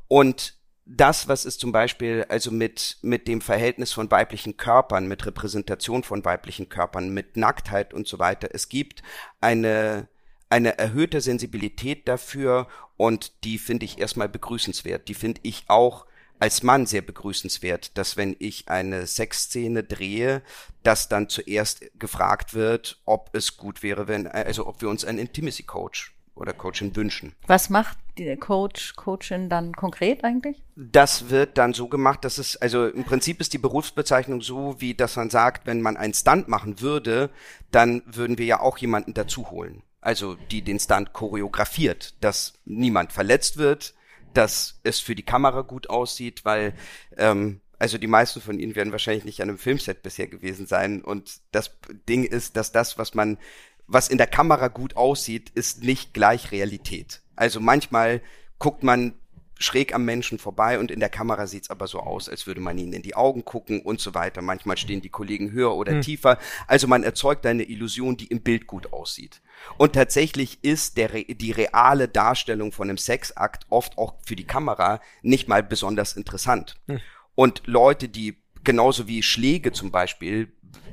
Und das, was ist zum Beispiel also mit, mit dem Verhältnis von weiblichen Körpern, mit Repräsentation von weiblichen Körpern, mit Nacktheit und so weiter, es gibt eine, eine erhöhte Sensibilität dafür und die finde ich erstmal begrüßenswert. Die finde ich auch als Mann sehr begrüßenswert, dass wenn ich eine Sexszene drehe, dass dann zuerst gefragt wird, ob es gut wäre, wenn, also ob wir uns einen Intimacy Coach oder Coachin wünschen. Was macht die Coach, Coachin dann konkret eigentlich? Das wird dann so gemacht, dass es, also im Prinzip ist die Berufsbezeichnung so, wie dass man sagt, wenn man einen Stunt machen würde, dann würden wir ja auch jemanden dazu holen. Also die den Stunt choreografiert, dass niemand verletzt wird, dass es für die Kamera gut aussieht, weil ähm, also die meisten von ihnen werden wahrscheinlich nicht an einem Filmset bisher gewesen sein. Und das Ding ist, dass das, was man, was in der Kamera gut aussieht, ist nicht gleich Realität. Also manchmal guckt man schräg am Menschen vorbei und in der Kamera sieht's aber so aus, als würde man ihnen in die Augen gucken und so weiter. Manchmal stehen die Kollegen höher oder hm. tiefer. Also man erzeugt eine Illusion, die im Bild gut aussieht. Und tatsächlich ist der, die reale Darstellung von einem Sexakt oft auch für die Kamera nicht mal besonders interessant. Hm. Und Leute, die genauso wie Schläge zum Beispiel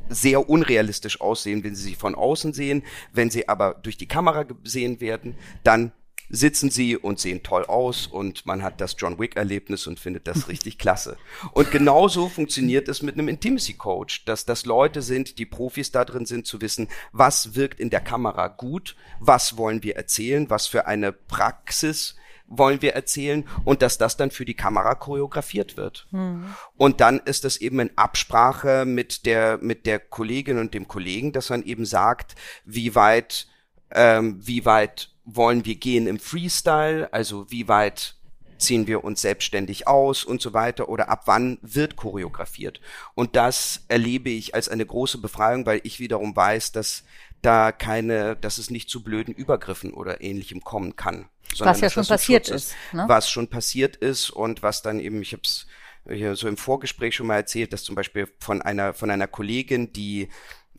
sehr unrealistisch aussehen, wenn sie sie von außen sehen, wenn sie aber durch die Kamera gesehen werden, dann sitzen sie und sehen toll aus und man hat das John Wick-Erlebnis und findet das (laughs) richtig klasse. Und genauso funktioniert es mit einem Intimacy Coach, dass das Leute sind, die Profis da drin sind, zu wissen, was wirkt in der Kamera gut, was wollen wir erzählen, was für eine Praxis wollen wir erzählen und dass das dann für die Kamera choreografiert wird. Mhm. Und dann ist es eben in Absprache mit der, mit der Kollegin und dem Kollegen, dass man eben sagt, wie weit, ähm, wie weit wollen wir gehen im Freestyle, also wie weit ziehen wir uns selbstständig aus und so weiter oder ab wann wird choreografiert. Und das erlebe ich als eine große Befreiung, weil ich wiederum weiß, dass da keine, dass es nicht zu blöden Übergriffen oder ähnlichem kommen kann. Was ja schon passiert ist. ist ne? Was schon passiert ist und was dann eben, ich habe es hier so im Vorgespräch schon mal erzählt, dass zum Beispiel von einer, von einer Kollegin, die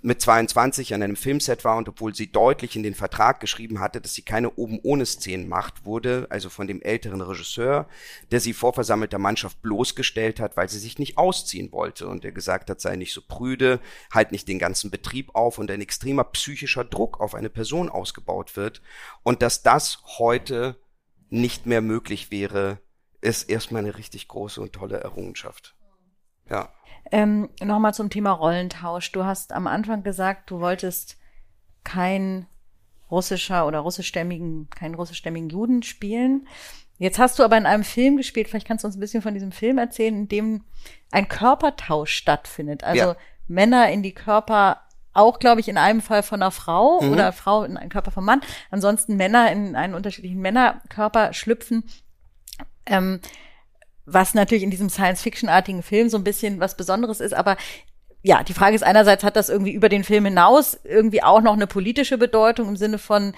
mit 22 an einem Filmset war und obwohl sie deutlich in den Vertrag geschrieben hatte, dass sie keine oben ohne Szenen macht, wurde also von dem älteren Regisseur, der sie vor versammelter Mannschaft bloßgestellt hat, weil sie sich nicht ausziehen wollte und der gesagt hat, sei nicht so prüde, halt nicht den ganzen Betrieb auf und ein extremer psychischer Druck auf eine Person ausgebaut wird und dass das heute nicht mehr möglich wäre, ist erstmal eine richtig große und tolle Errungenschaft. Ja. Ähm, Nochmal zum Thema Rollentausch. Du hast am Anfang gesagt, du wolltest kein russischer oder russischstämmigen, keinen russischstämmigen Juden spielen. Jetzt hast du aber in einem Film gespielt, vielleicht kannst du uns ein bisschen von diesem Film erzählen, in dem ein Körpertausch stattfindet. Also ja. Männer in die Körper, auch glaube ich in einem Fall von einer Frau mhm. oder Frau in einen Körper vom Mann. Ansonsten Männer in einen unterschiedlichen Männerkörper schlüpfen. Ähm, was natürlich in diesem Science-Fiction-artigen Film so ein bisschen was Besonderes ist, aber ja, die Frage ist einerseits, hat das irgendwie über den Film hinaus irgendwie auch noch eine politische Bedeutung im Sinne von,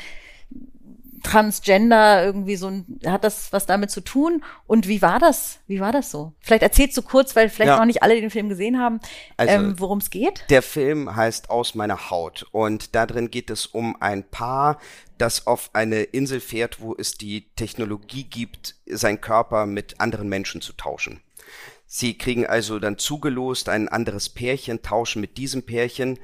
Transgender irgendwie so ein, hat das was damit zu tun? Und wie war das? Wie war das so? Vielleicht erzählst du kurz, weil vielleicht ja. noch nicht alle den Film gesehen haben, also, ähm, worum es geht. Der Film heißt Aus meiner Haut und da drin geht es um ein Paar, das auf eine Insel fährt, wo es die Technologie gibt, seinen Körper mit anderen Menschen zu tauschen. Sie kriegen also dann zugelost ein anderes Pärchen, tauschen mit diesem Pärchen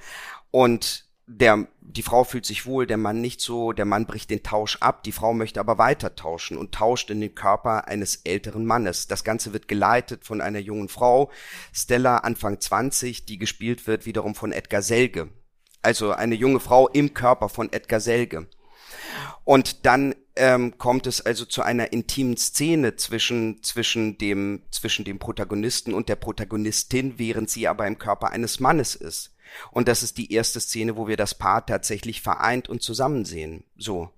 und der, die Frau fühlt sich wohl, der Mann nicht so, der Mann bricht den Tausch ab, die Frau möchte aber weiter tauschen und tauscht in den Körper eines älteren Mannes. Das Ganze wird geleitet von einer jungen Frau, Stella, Anfang 20, die gespielt wird wiederum von Edgar Selge. Also eine junge Frau im Körper von Edgar Selge. Und dann ähm, kommt es also zu einer intimen Szene zwischen, zwischen, dem, zwischen dem Protagonisten und der Protagonistin, während sie aber im Körper eines Mannes ist. Und das ist die erste Szene, wo wir das Paar tatsächlich vereint und zusammen sehen. So.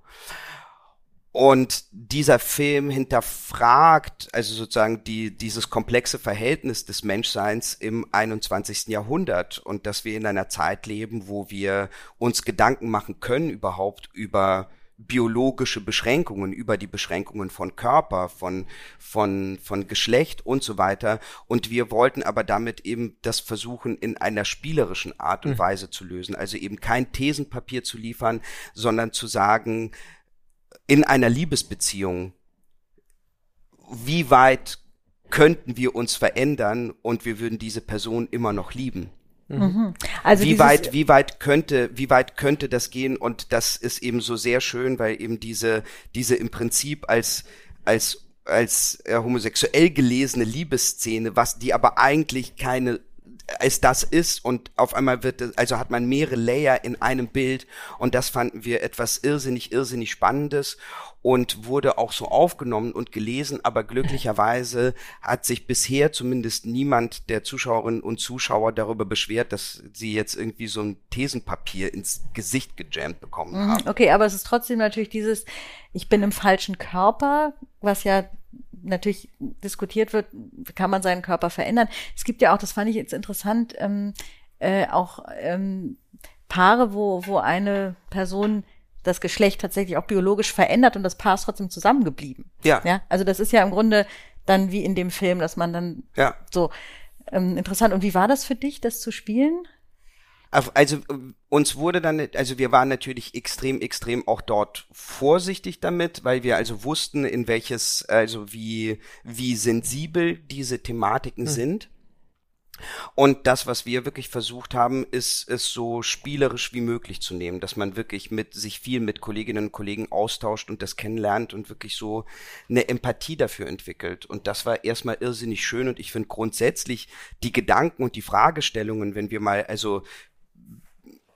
Und dieser Film hinterfragt also sozusagen die, dieses komplexe Verhältnis des Menschseins im 21. Jahrhundert und dass wir in einer Zeit leben, wo wir uns Gedanken machen können überhaupt über biologische Beschränkungen, über die Beschränkungen von Körper, von, von, von Geschlecht und so weiter. Und wir wollten aber damit eben das versuchen, in einer spielerischen Art und mhm. Weise zu lösen. Also eben kein Thesenpapier zu liefern, sondern zu sagen, in einer Liebesbeziehung, wie weit könnten wir uns verändern und wir würden diese Person immer noch lieben. Mhm. Also wie weit, wie weit könnte, wie weit könnte das gehen? Und das ist eben so sehr schön, weil eben diese, diese im Prinzip als, als, als äh, homosexuell gelesene Liebesszene, was die aber eigentlich keine als das ist und auf einmal wird es, also hat man mehrere Layer in einem Bild und das fanden wir etwas irrsinnig, irrsinnig Spannendes und wurde auch so aufgenommen und gelesen, aber glücklicherweise hat sich bisher zumindest niemand der Zuschauerinnen und Zuschauer darüber beschwert, dass sie jetzt irgendwie so ein Thesenpapier ins Gesicht gejammt bekommen mhm, haben. Okay, aber es ist trotzdem natürlich dieses, ich bin im falschen Körper, was ja natürlich diskutiert wird, kann man seinen Körper verändern. Es gibt ja auch, das fand ich jetzt interessant, ähm, äh, auch ähm, Paare, wo, wo eine Person das Geschlecht tatsächlich auch biologisch verändert und das Paar ist trotzdem zusammengeblieben. Ja. ja. Also das ist ja im Grunde dann wie in dem Film, dass man dann ja. so ähm, interessant. Und wie war das für dich, das zu spielen? Also uns wurde dann, also wir waren natürlich extrem, extrem auch dort vorsichtig damit, weil wir also wussten, in welches, also wie, wie sensibel diese Thematiken mhm. sind. Und das, was wir wirklich versucht haben, ist es so spielerisch wie möglich zu nehmen, dass man wirklich mit sich viel mit Kolleginnen und Kollegen austauscht und das kennenlernt und wirklich so eine Empathie dafür entwickelt. Und das war erstmal irrsinnig schön und ich finde grundsätzlich die Gedanken und die Fragestellungen, wenn wir mal also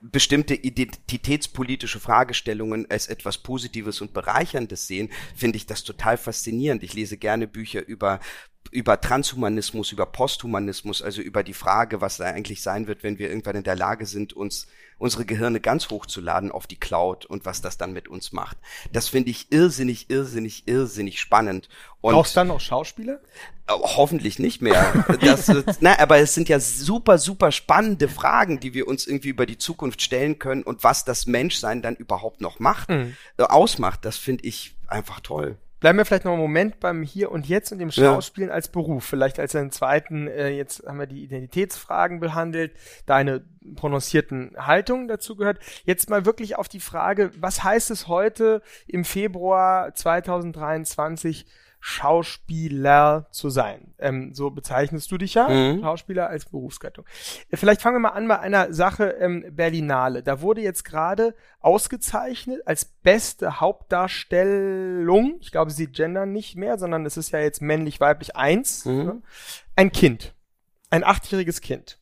bestimmte identitätspolitische Fragestellungen als etwas Positives und Bereicherndes sehen, finde ich das total faszinierend. Ich lese gerne Bücher über über Transhumanismus, über Posthumanismus, also über die Frage, was da eigentlich sein wird, wenn wir irgendwann in der Lage sind, uns unsere Gehirne ganz hochzuladen auf die Cloud und was das dann mit uns macht. Das finde ich irrsinnig, irrsinnig, irrsinnig spannend. Und Brauchst du dann noch Schauspieler? Äh, hoffentlich nicht mehr. (laughs) Das, na, aber es sind ja super, super spannende Fragen, die wir uns irgendwie über die Zukunft stellen können und was das Menschsein dann überhaupt noch macht, mhm. äh, ausmacht. Das finde ich einfach toll. Bleiben wir vielleicht noch einen Moment beim Hier und Jetzt und dem Schauspielen ja. als Beruf. Vielleicht als einen zweiten, äh, jetzt haben wir die Identitätsfragen behandelt, deine prononcierten Haltungen dazu gehört. Jetzt mal wirklich auf die Frage, was heißt es heute im Februar 2023 Schauspieler zu sein. Ähm, so bezeichnest du dich ja, mhm. Schauspieler als Berufsgattung. Äh, vielleicht fangen wir mal an bei einer Sache ähm, Berlinale. Da wurde jetzt gerade ausgezeichnet als beste Hauptdarstellung. Ich glaube, sie gendern nicht mehr, sondern es ist ja jetzt männlich-weiblich eins. Mhm. Ne? Ein Kind. Ein achtjähriges Kind.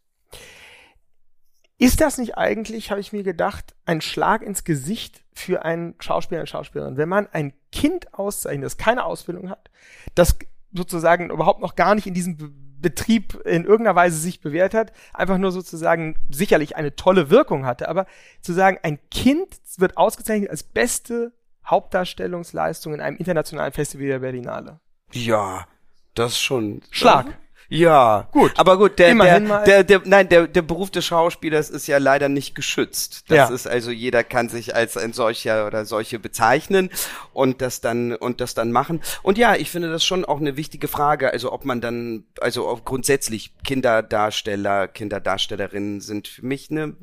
Ist das nicht eigentlich, habe ich mir gedacht, ein Schlag ins Gesicht für einen Schauspieler, eine Schauspielerin? Wenn man ein Kind auszeichnet, das keine Ausbildung hat, das sozusagen überhaupt noch gar nicht in diesem Betrieb in irgendeiner Weise sich bewährt hat, einfach nur sozusagen sicherlich eine tolle Wirkung hatte, aber zu sagen, ein Kind wird ausgezeichnet als beste Hauptdarstellungsleistung in einem internationalen Festival der Berlinale. Ja, das schon. Schlag. Ja, gut. Aber gut, der, der, der, der, nein, der, der Beruf des Schauspielers ist ja leider nicht geschützt. Das ja. ist also, jeder kann sich als ein solcher oder solche bezeichnen und das dann, und das dann machen. Und ja, ich finde das schon auch eine wichtige Frage. Also, ob man dann, also grundsätzlich Kinderdarsteller, Kinderdarstellerinnen sind für mich eine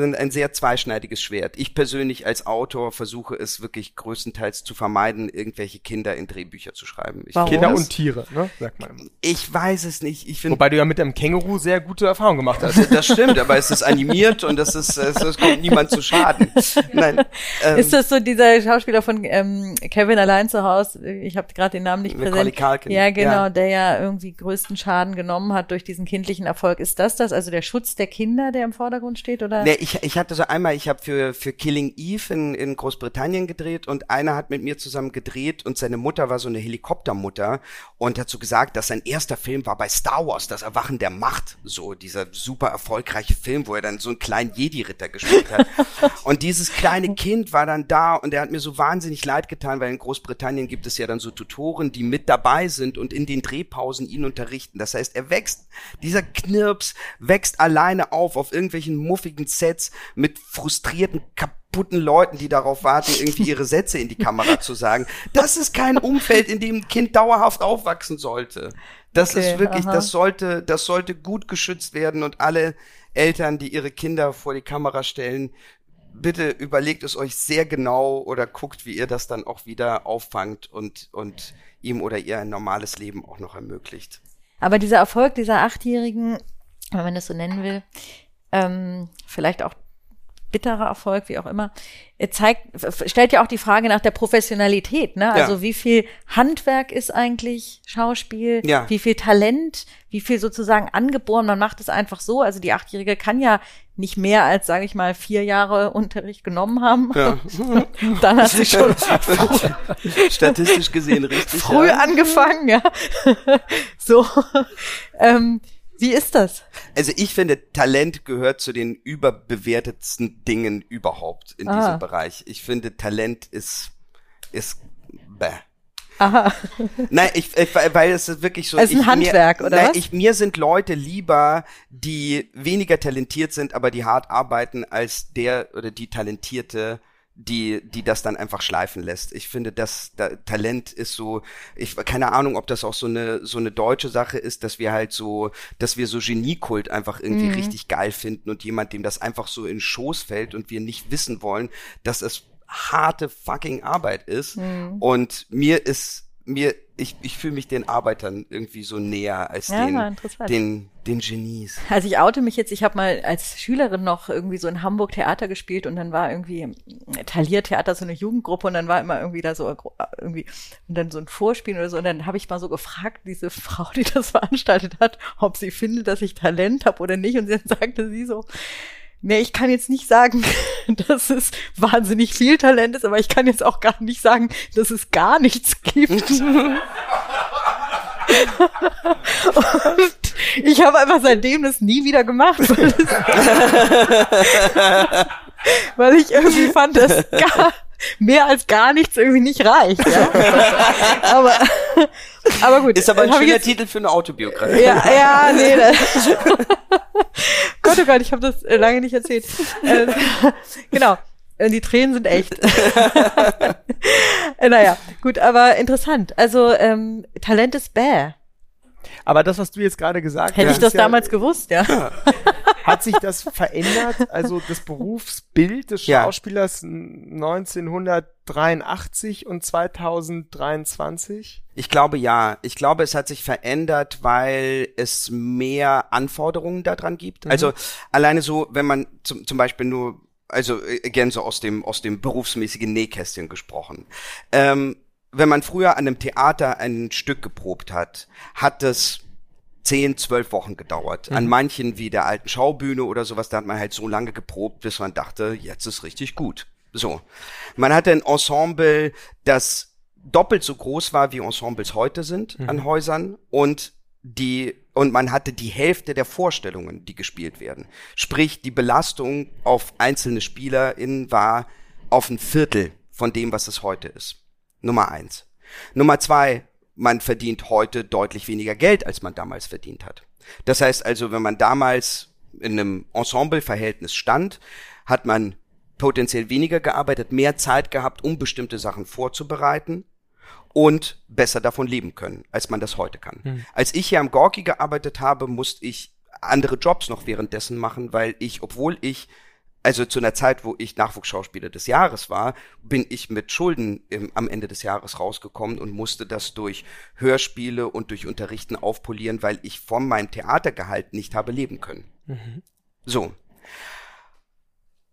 sind ein sehr zweischneidiges Schwert. Ich persönlich als Autor versuche es wirklich größtenteils zu vermeiden, irgendwelche Kinder in Drehbücher zu schreiben. Ich Kinder das, und Tiere, ne? sagt man immer. Ich weiß es nicht. Ich find, Wobei du ja mit dem Känguru sehr gute Erfahrungen gemacht hast. Das stimmt, aber es ist animiert und das ist, es, es kommt niemand zu Schaden. Nein. Ähm, ist das so dieser Schauspieler von ähm, Kevin allein zu Hause? Ich habe gerade den Namen nicht präsent. Ja, genau, ja. der ja irgendwie größten Schaden genommen hat durch diesen kindlichen Erfolg. Ist das das? Also der Schutz der Kinder, der im Vordergrund steht, oder? Nee, ich, ich hatte so einmal, ich habe für, für Killing Eve in, in Großbritannien gedreht und einer hat mit mir zusammen gedreht und seine Mutter war so eine Helikoptermutter und hat so gesagt, dass sein erster Film war bei Star Wars, das Erwachen der Macht, so dieser super erfolgreiche Film, wo er dann so einen kleinen Jedi-Ritter gespielt hat. (laughs) und dieses kleine Kind war dann da und er hat mir so wahnsinnig leid getan, weil in Großbritannien gibt es ja dann so Tutoren, die mit dabei sind und in den Drehpausen ihn unterrichten. Das heißt, er wächst, dieser Knirps wächst alleine auf auf irgendwelchen muffigen Sets mit frustrierten, kaputten Leuten, die darauf warten, irgendwie ihre Sätze in die Kamera zu sagen. Das ist kein Umfeld, in dem ein Kind dauerhaft aufwachsen sollte. Das okay, ist wirklich, aha. das sollte, das sollte gut geschützt werden und alle Eltern, die ihre Kinder vor die Kamera stellen, bitte überlegt es euch sehr genau oder guckt, wie ihr das dann auch wieder auffangt und, und ihm oder ihr ein normales Leben auch noch ermöglicht. Aber dieser Erfolg dieser Achtjährigen, wenn man das so nennen will, ähm, vielleicht auch bitterer Erfolg, wie auch immer, zeigt, stellt ja auch die Frage nach der Professionalität, ne? Also ja. wie viel Handwerk ist eigentlich Schauspiel? Ja. Wie viel Talent? Wie viel sozusagen angeboren? Man macht es einfach so. Also die Achtjährige kann ja nicht mehr als, sage ich mal, vier Jahre Unterricht genommen haben. Ja. (laughs) Dann hat sie schon (laughs) statistisch gesehen richtig früh ja. angefangen, ja. (laughs) so. Ähm, wie ist das? Also ich finde, Talent gehört zu den überbewertetsten Dingen überhaupt in ah. diesem Bereich. Ich finde, Talent ist, ist, bäh. Aha. Nein, ich, ich, weil es ist wirklich so. Es ist ein ich, Handwerk, mir, oder nein, was? Ich, mir sind Leute lieber, die weniger talentiert sind, aber die hart arbeiten, als der oder die talentierte die, die das dann einfach schleifen lässt. Ich finde, das da, Talent ist so, ich keine Ahnung, ob das auch so eine so eine deutsche Sache ist, dass wir halt so, dass wir so Geniekult einfach irgendwie mhm. richtig geil finden und jemand, dem das einfach so in Schoß fällt und wir nicht wissen wollen, dass es harte fucking Arbeit ist. Mhm. Und mir ist mir, ich, ich fühle mich den Arbeitern irgendwie so näher als ja, den, den, den Genies. Also ich oute mich jetzt, ich habe mal als Schülerin noch irgendwie so in Hamburg Theater gespielt und dann war irgendwie Taliertheater so eine Jugendgruppe und dann war immer irgendwie da so irgendwie und dann so ein Vorspiel oder so und dann habe ich mal so gefragt, diese (laughs) Frau, die das veranstaltet hat, ob sie findet, dass ich Talent habe oder nicht und dann (laughs) sagte sie so, Nee, ich kann jetzt nicht sagen, (laughs) dass es wahnsinnig viel Talent ist, aber ich kann jetzt auch gar nicht sagen, dass es gar nichts gibt. Und ich habe einfach seitdem das nie wieder gemacht, weil, (laughs) weil ich irgendwie fand, dass gar, mehr als gar nichts irgendwie nicht reicht. Ja? aber, aber gut. Ist aber ein schöner jetzt- Titel für eine Autobiografie. Ja, ja, nee. Das (laughs) Gott, oh Gott, ich habe das äh, lange nicht erzählt. Äh, (laughs) genau. Äh, Die Tränen sind echt. (laughs) (laughs) Naja, gut, aber interessant. Also ähm, Talent ist bäh. Aber das, was du jetzt gerade gesagt Hätte hast, ich das ja, damals gewusst, ja. (laughs) hat sich das verändert? Also das Berufsbild des Ja. Schauspielers 1983 und 2023? Ich glaube ja. Ich glaube, es hat sich verändert, weil es mehr Anforderungen daran gibt. Also alleine so, wenn man zum, zum Beispiel nur, also äh, again so aus dem aus dem berufsmäßigen Nähkästchen gesprochen. Ähm, wenn man früher an einem Theater ein Stück geprobt hat, hat es zehn, zwölf Wochen gedauert. An manchen wie der alten Schaubühne oder sowas, da hat man halt so lange geprobt, bis man dachte, jetzt ist richtig gut. So. Man hatte ein Ensemble, das doppelt so groß war, wie Ensembles heute sind an Häusern und die und man hatte die Hälfte der Vorstellungen, die gespielt werden. Sprich, die Belastung auf einzelne SpielerInnen war auf ein Viertel von dem, was es heute ist. Nummer eins. Nummer zwei, man verdient heute deutlich weniger Geld, als man damals verdient hat. Das heißt also, wenn man damals in einem Ensembleverhältnis stand, hat man potenziell weniger gearbeitet, mehr Zeit gehabt, um bestimmte Sachen vorzubereiten und besser davon leben können, als man das heute kann. Als ich hier am Gorki gearbeitet habe, musste ich andere Jobs noch währenddessen machen, weil ich, obwohl ich also zu einer Zeit, wo ich Nachwuchsschauspieler des Jahres war, bin ich mit Schulden im, am Ende des Jahres rausgekommen und musste das durch Hörspiele und durch Unterrichten aufpolieren, weil ich von meinem Theatergehalt nicht habe leben können. So.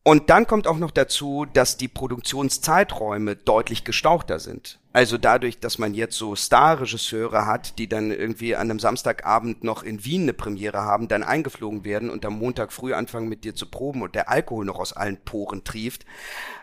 Und dann kommt auch noch dazu, dass die Produktionszeiträume deutlich gestauchter sind. Also dadurch, dass man jetzt so Star-Regisseure hat, die dann irgendwie an einem Samstagabend noch in Wien eine Premiere haben, dann eingeflogen werden und am Montag früh anfangen mit dir zu proben und der Alkohol noch aus allen Poren trieft.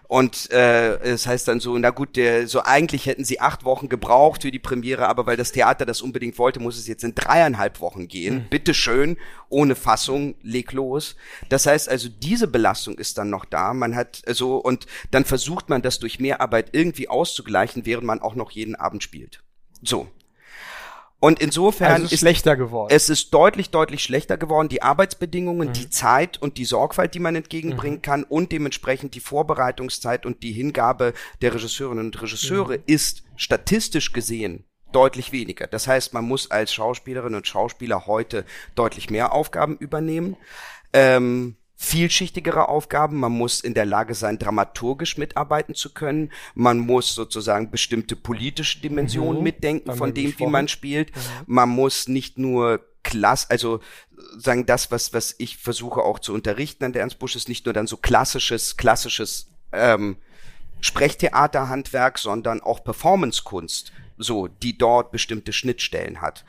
Und äh, es heißt dann so, na gut, der, so eigentlich hätten sie acht Wochen gebraucht für die Premiere, aber weil das Theater das unbedingt wollte, muss es jetzt in dreieinhalb Wochen gehen. Bitte schön, ohne Fassung, leg los. Das heißt also, diese Belastung ist dann noch da. Man hat so und dann versucht man das durch Mehrarbeit irgendwie auszugleichen, während man auch noch jeden Abend spielt. So. Und insofern Also ist schlechter geworden. es ist deutlich, deutlich schlechter geworden. Die Arbeitsbedingungen, die Zeit und die Sorgfalt, die man entgegenbringen kann und dementsprechend die Vorbereitungszeit und die Hingabe der Regisseurinnen und Regisseure ist statistisch gesehen deutlich weniger. Das heißt, man muss als Schauspielerin und Schauspieler heute deutlich mehr Aufgaben übernehmen. Ähm, vielschichtigere Aufgaben. Man muss in der Lage sein, dramaturgisch mitarbeiten zu können. Man muss sozusagen bestimmte politische Dimensionen Mhm. mitdenken Haben von dem, wie besprochen. man spielt. Man muss nicht nur klass, also sagen das, was was ich versuche auch zu unterrichten an der Ernst Busch, ist nicht nur dann so klassisches klassisches ähm, Sprechtheaterhandwerk, sondern auch Performancekunst, so die dort bestimmte Schnittstellen hat.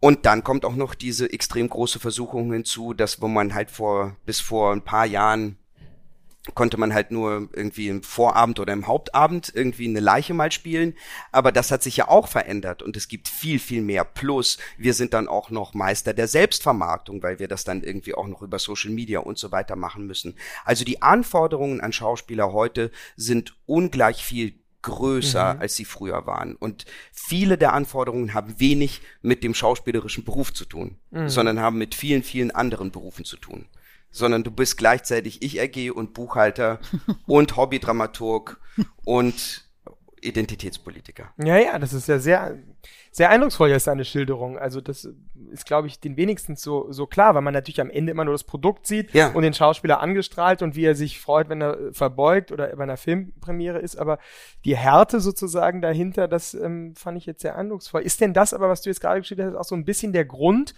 Und dann kommt auch noch diese extrem große Versuchung hinzu, dass wo man halt vor bis vor ein paar Jahren konnte man halt nur irgendwie im Vorabend oder im Hauptabend irgendwie eine Leiche mal spielen. Aber das hat sich ja auch verändert und es gibt viel, viel mehr. Plus, wir sind dann auch noch Meister der Selbstvermarktung, weil wir das dann irgendwie auch noch über Social Media und so weiter machen müssen. Also die Anforderungen an Schauspieler heute sind ungleich viel größer, als sie früher waren. Und viele der Anforderungen haben wenig mit dem schauspielerischen Beruf zu tun, sondern haben mit vielen, vielen anderen Berufen zu tun. Sondern du bist gleichzeitig Ich-AG und Buchhalter (laughs) und Hobbydramaturg und Identitätspolitiker. Ja, ja, das ist ja sehr, sehr eindrucksvoll jetzt deine Schilderung. Also das ist, glaube ich, den wenigsten so, so klar, weil man natürlich am Ende immer nur das Produkt sieht Ja. und den Schauspieler angestrahlt und wie er sich freut, wenn er verbeugt oder bei einer Filmpremiere ist. Aber die Härte sozusagen dahinter, das ähm, fand ich jetzt sehr eindrucksvoll. Ist denn das aber, was du jetzt gerade geschildert hast, auch so ein bisschen der Grund,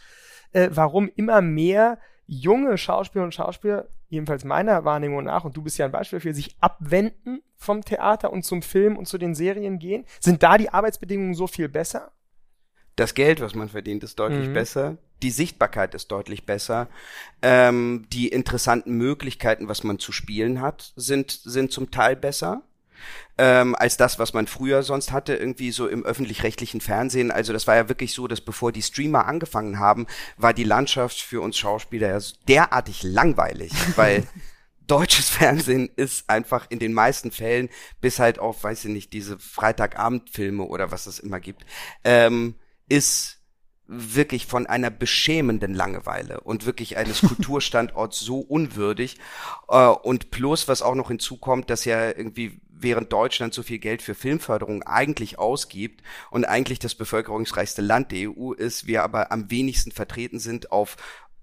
äh, warum immer mehr junge Schauspieler und Schauspieler, jedenfalls meiner Wahrnehmung nach, und du bist ja ein Beispiel dafür, sich abwenden vom Theater und zum Film und zu den Serien gehen? Sind da die Arbeitsbedingungen so viel besser? Das Geld, was man verdient, ist deutlich Mhm. besser. Die Sichtbarkeit ist deutlich besser. Ähm, die interessanten Möglichkeiten, was man zu spielen hat, sind, sind zum Teil besser. Ähm, als das, was man früher sonst hatte, irgendwie so im öffentlich-rechtlichen Fernsehen. Also das war ja wirklich so, dass bevor die Streamer angefangen haben, war die Landschaft für uns Schauspieler ja derartig langweilig, (laughs) weil deutsches Fernsehen ist einfach in den meisten Fällen, bis halt auf, weiß ich nicht, diese Freitagabendfilme oder was es immer gibt, ähm, ist wirklich von einer beschämenden Langeweile und wirklich eines (laughs) Kulturstandorts so unwürdig. Äh, und plus, was auch noch hinzukommt, dass ja irgendwie während Deutschland so viel Geld für Filmförderung eigentlich ausgibt und eigentlich das bevölkerungsreichste Land der EU ist, wir aber am wenigsten vertreten sind auf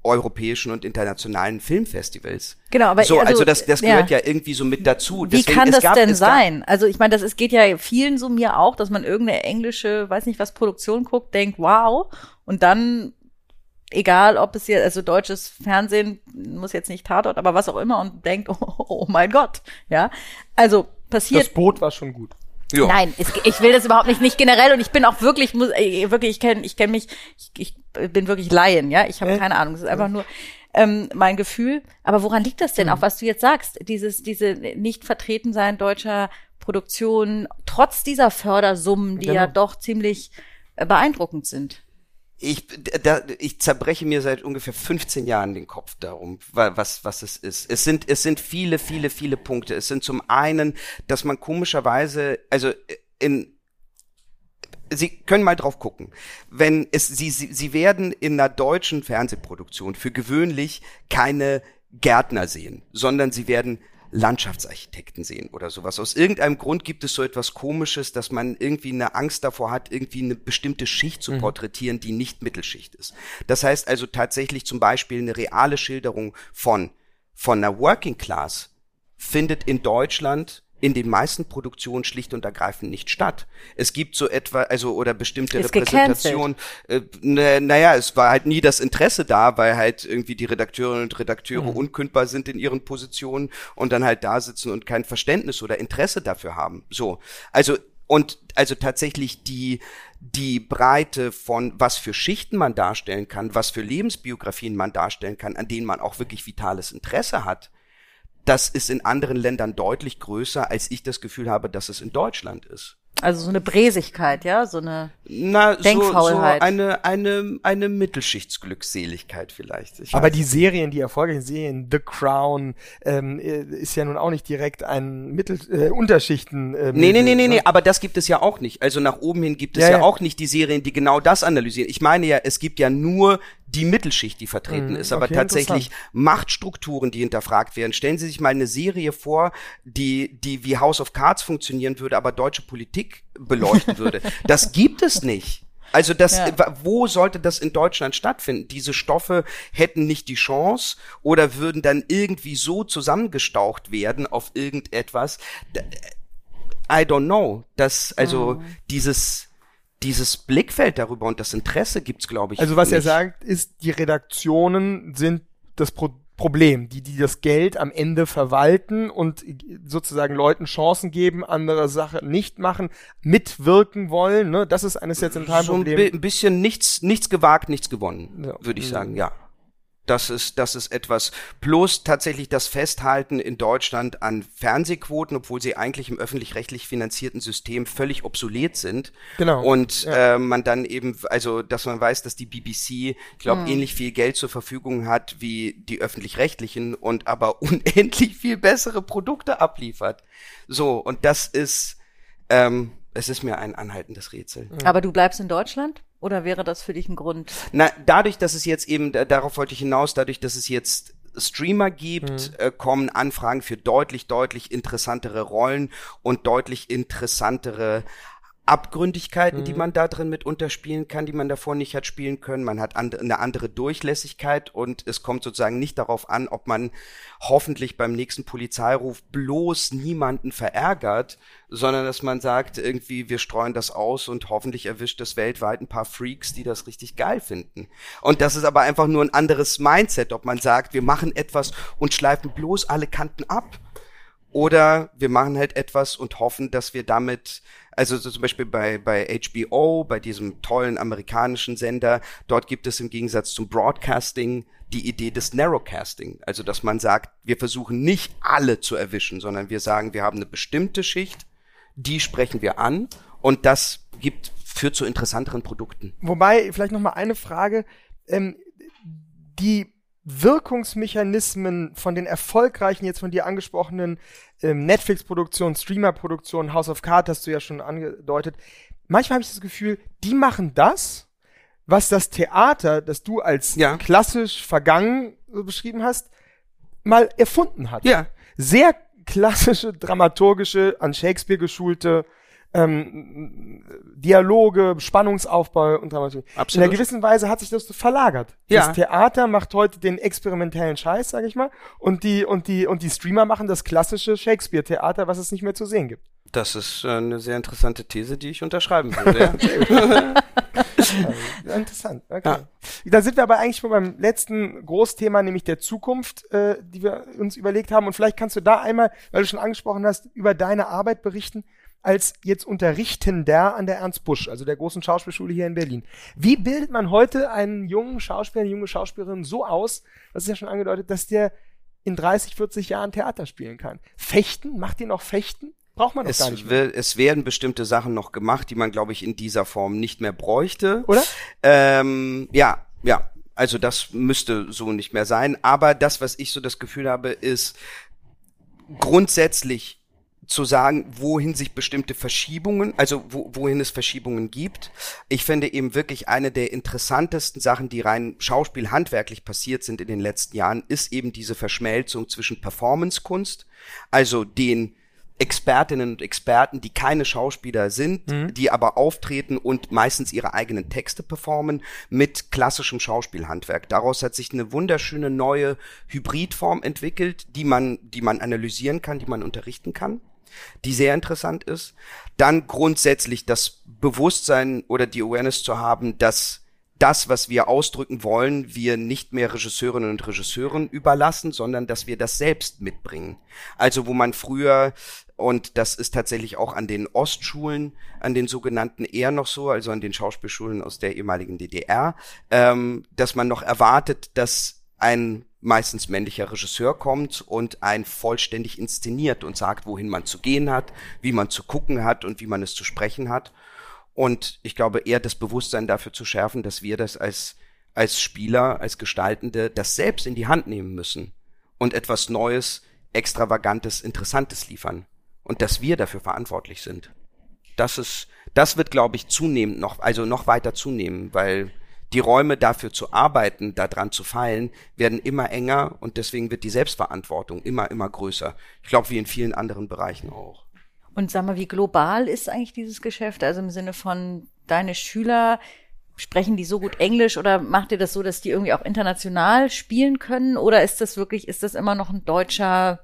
europäischen und internationalen Filmfestivals. Genau, aber so, also, also das, das gehört ja. ja irgendwie so mit dazu. Wie Deswegen, kann das gab, denn sein? Also ich meine, das es geht ja vielen so mir auch, dass man irgendeine englische, weiß nicht was Produktion guckt, denkt, wow, und dann egal ob es hier, also deutsches Fernsehen muss jetzt nicht Tatort, aber was auch immer und denkt, (laughs) oh, oh mein Gott, ja. Also passiert. Das Boot war schon gut. Jo. Nein, es, ich will das überhaupt nicht, nicht generell und ich bin auch wirklich, muss, äh, wirklich, ich kenne ich kenn mich, ich, ich bin wirklich Laien, ja, ich habe äh? keine Ahnung, es ist einfach nur ähm, mein Gefühl. Aber woran liegt das denn, mhm. auch was du jetzt sagst, dieses, diese nicht vertreten sein deutscher Produktion, trotz dieser Fördersummen, die genau. ja doch ziemlich äh, beeindruckend sind? Ich, da, ich zerbreche mir seit ungefähr 15 Jahren den Kopf darum, was, was es ist. Es sind, es sind viele, viele, viele Punkte. Es sind zum einen, dass man komischerweise, also in, Sie können mal drauf gucken. Wenn es, Sie, Sie, Sie werden in einer deutschen Fernsehproduktion für gewöhnlich keine Gärtner sehen, sondern Sie werden Landschaftsarchitekten sehen oder sowas. Aus irgendeinem Grund gibt es so etwas Komisches, dass man irgendwie eine Angst davor hat, irgendwie eine bestimmte Schicht zu mhm. porträtieren, die nicht Mittelschicht ist. Das heißt also tatsächlich zum Beispiel eine reale Schilderung von, von einer Working Class findet in Deutschland in den meisten Produktionen schlicht und ergreifend nicht statt. Es gibt so etwa, also oder bestimmte Ist Repräsentationen. Äh, ne, naja, es war halt nie das Interesse da, weil halt irgendwie die Redakteurinnen und Redakteure mhm. unkündbar sind in ihren Positionen und dann halt da sitzen und kein Verständnis oder Interesse dafür haben. So, also und also tatsächlich die die Breite von was für Schichten man darstellen kann, was für Lebensbiografien man darstellen kann, an denen man auch wirklich vitales Interesse hat das ist in anderen Ländern deutlich größer, als ich das Gefühl habe, dass es in Deutschland ist. Also so eine Bräsigkeit, ja, so eine Na, Denkfaulheit. So, so eine, eine, eine Mittelschichtsglückseligkeit vielleicht. Ich Aber die Serien, die erfolgreichen Serien, The Crown, ähm, äh, ist ja nun auch nicht direkt ein Mittel, äh, Unterschichten. Äh, nee, nee, nee, nee, nee, aber das gibt es ja auch nicht. Also nach oben hin gibt es ja, ja, ja auch nicht die Serien, die genau das analysieren. Ich meine ja, es gibt ja nur die Mittelschicht, die vertreten mhm, ist, aber okay, tatsächlich Machtstrukturen, die hinterfragt werden. Stellen Sie sich mal eine Serie vor, die, die wie House of Cards funktionieren würde, aber deutsche Politik beleuchten (laughs) würde. Das gibt es nicht. Also das, ja. wo sollte das in Deutschland stattfinden? Diese Stoffe hätten nicht die Chance oder würden dann irgendwie so zusammengestaucht werden auf irgendetwas. I don't know. Das, also mhm. dieses, dieses Blickfeld darüber und das Interesse gibt's, glaube ich. Also was nicht. er sagt, ist, die Redaktionen sind das Pro Problem, die, die das Geld am Ende verwalten und sozusagen Leuten Chancen geben, andere Sachen nicht machen, mitwirken wollen. Ne? Das ist eines der zentralen so Probleme. Ein bisschen nichts, nichts gewagt, nichts gewonnen, ja. würde ich sagen, ja. Das ist, das ist etwas. Plus tatsächlich das Festhalten in Deutschland an Fernsehquoten, obwohl sie eigentlich im öffentlich-rechtlich finanzierten System völlig obsolet sind. Genau. Und ja. äh, man dann eben, also, dass man weiß, dass die BBC, ich glaube, mhm. ähnlich viel Geld zur Verfügung hat wie die öffentlich-rechtlichen und aber (laughs) unendlich viel bessere Produkte abliefert. So, und das ist, ähm, es ist mir ein anhaltendes Rätsel. Aber du bleibst in Deutschland? Oder wäre das für dich ein Grund? Na, dadurch, dass es jetzt eben, darauf wollte ich hinaus, dadurch, dass es jetzt Streamer gibt, mhm. äh, kommen Anfragen für deutlich, deutlich interessantere Rollen und deutlich interessantere Abgründigkeiten, mhm. die man da drin mit unterspielen kann, die man davor nicht hat spielen können. Man hat and eine andere Durchlässigkeit und es kommt sozusagen nicht darauf an, ob man hoffentlich beim nächsten Polizeiruf bloß niemanden verärgert, sondern dass man sagt, irgendwie, wir streuen das aus und hoffentlich erwischt es weltweit ein paar Freaks, die das richtig geil finden. Und das ist aber einfach nur ein anderes Mindset, ob man sagt, wir machen etwas und schleifen bloß alle Kanten ab. Oder wir machen halt etwas und hoffen, dass wir damit Also so zum Beispiel bei, bei HBO, bei diesem tollen amerikanischen Sender, dort gibt es im Gegensatz zum Broadcasting die Idee des Narrowcasting. Also dass man sagt, wir versuchen nicht alle zu erwischen, sondern wir sagen, wir haben eine bestimmte Schicht, die sprechen wir an und das gibt, führt zu interessanteren Produkten. Wobei, vielleicht noch mal eine Frage. Ähm, die Wirkungsmechanismen von den erfolgreichen, jetzt von dir angesprochenen ähm, Netflix-Produktionen, Streamer-Produktionen, House of Cards hast du ja schon angedeutet. Manchmal habe ich das Gefühl, die machen das, was das Theater, das du als Ja. klassisch vergangen so beschrieben hast, mal erfunden hat. Ja. Sehr klassische, dramaturgische, an Shakespeare geschulte ähm, Dialoge, Spannungsaufbau und Dramaturgie. In Absolut. einer gewissen Weise hat sich das verlagert. Ja. Das Theater macht heute den experimentellen Scheiß, sag ich mal, und die und die und die Streamer machen das klassische Shakespeare-Theater, was es nicht mehr zu sehen gibt. Das ist äh, eine sehr interessante These, die ich unterschreiben würde. Ja. (laughs) Ja, interessant. Okay. Da sind wir aber eigentlich schon beim letzten Großthema, nämlich der Zukunft, äh, die wir uns überlegt haben. Und vielleicht kannst du da einmal, weil du schon angesprochen hast, über deine Arbeit berichten als jetzt Unterrichtender an der Ernst Busch, also der großen Schauspielschule hier in Berlin. Wie bildet man heute einen jungen Schauspieler, eine junge Schauspielerin so aus, das ist ja schon angedeutet, dass der in 30, 40 Jahren Theater spielen kann? Fechten? Macht ihr noch Fechten? Braucht man doch gar nicht Es, mehr. will, es werden bestimmte Sachen noch gemacht, die man, glaube ich, in dieser Form nicht mehr bräuchte. Oder? Ähm, ja, ja. Also das müsste so nicht mehr sein. Aber das, was ich so das Gefühl habe, ist grundsätzlich zu sagen, wohin sich bestimmte Verschiebungen, also wo, wohin es Verschiebungen gibt. Ich finde eben wirklich eine der interessantesten Sachen, die rein schauspielhandwerklich passiert sind in den letzten Jahren, ist eben diese Verschmelzung zwischen Performancekunst, also den Expertinnen und Experten, die keine Schauspieler sind, die aber auftreten und meistens ihre eigenen Texte performen, mit klassischem Schauspielhandwerk. Daraus hat sich eine wunderschöne neue Hybridform entwickelt, die man, die man analysieren kann, die man unterrichten kann, die sehr interessant ist. Dann grundsätzlich das Bewusstsein oder die Awareness zu haben, dass das, was wir ausdrücken wollen, wir nicht mehr Regisseurinnen und Regisseuren überlassen, sondern dass wir das selbst mitbringen. Also wo man früher, und das ist tatsächlich auch an den Ostschulen, an den sogenannten eher noch so, also an den Schauspielschulen aus der ehemaligen DDR, ähm, dass man noch erwartet, dass ein meistens männlicher Regisseur kommt und ein vollständig inszeniert und sagt, wohin man zu gehen hat, wie man zu gucken hat und wie man es zu sprechen hat. Und ich glaube, eher das Bewusstsein dafür zu schärfen, dass wir das als, als Spieler, als Gestaltende, das selbst in die Hand nehmen müssen und etwas Neues, Extravagantes, Interessantes liefern. Und dass wir dafür verantwortlich sind. Das ist, das wird, glaube ich, zunehmend noch, also noch weiter zunehmen, weil die Räume dafür zu arbeiten, daran zu feilen, werden immer enger und deswegen wird die Selbstverantwortung immer, immer größer. Ich glaube, wie in vielen anderen Bereichen auch. Und sag mal, wie global ist eigentlich dieses Geschäft? Also im Sinne von deine Schüler, sprechen die so gut Englisch oder macht ihr das so, dass die irgendwie auch international spielen können? Oder ist das wirklich, ist das immer noch ein deutscher,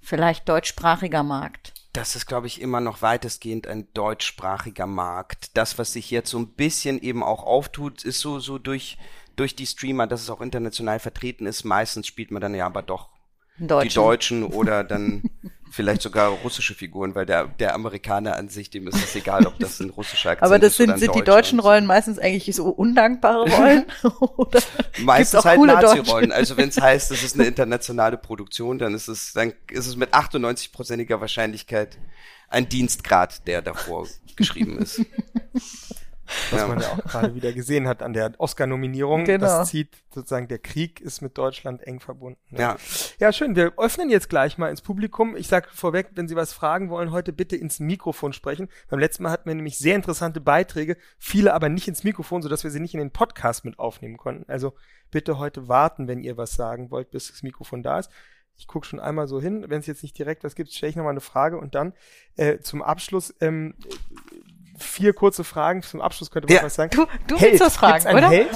vielleicht deutschsprachiger Markt? Das ist, glaube ich, immer noch weitestgehend ein deutschsprachiger Markt. Das, was sich jetzt so ein bisschen eben auch auftut, ist so, so durch, durch die Streamer, dass es auch international vertreten ist. Meistens spielt man dann ja aber doch die. Deutschen oder dann (laughs) vielleicht sogar russische Figuren, weil der, der Amerikaner an sich, dem ist es egal, ob das ein russischer Akzent Aber das ist oder sind, ein sind die deutschen Rollen meistens eigentlich so undankbare Rollen? (laughs) Oder Meistens auch halt Nazi-Rollen. Also wenn es heißt, es ist eine internationale Produktion, dann ist es, dann ist es mit 98-prozentiger Wahrscheinlichkeit ein Dienstgrad, der davor geschrieben ist. (laughs) was Ja. man ja auch gerade wieder gesehen hat an der Oscar-Nominierung. Genau. Das zieht sozusagen, der Krieg ist mit Deutschland eng verbunden. Ja. Ja, schön. Wir öffnen jetzt gleich mal ins Publikum. Ich sage vorweg, wenn Sie was fragen wollen, heute bitte ins Mikrofon sprechen. Beim letzten Mal hatten wir nämlich sehr interessante Beiträge, viele aber nicht ins Mikrofon, sodass wir sie nicht in den Podcast mit aufnehmen konnten. Also bitte heute warten, wenn ihr was sagen wollt, bis das Mikrofon da ist. Ich gucke schon einmal so hin. Wenn es jetzt nicht direkt was gibt, stelle ich nochmal eine Frage und dann äh, zum Abschluss ähm, vier kurze Fragen. Zum Abschluss könnte man Ja. was sagen. Du, du Held. willst was fragen, Gibt's einen oder? Held?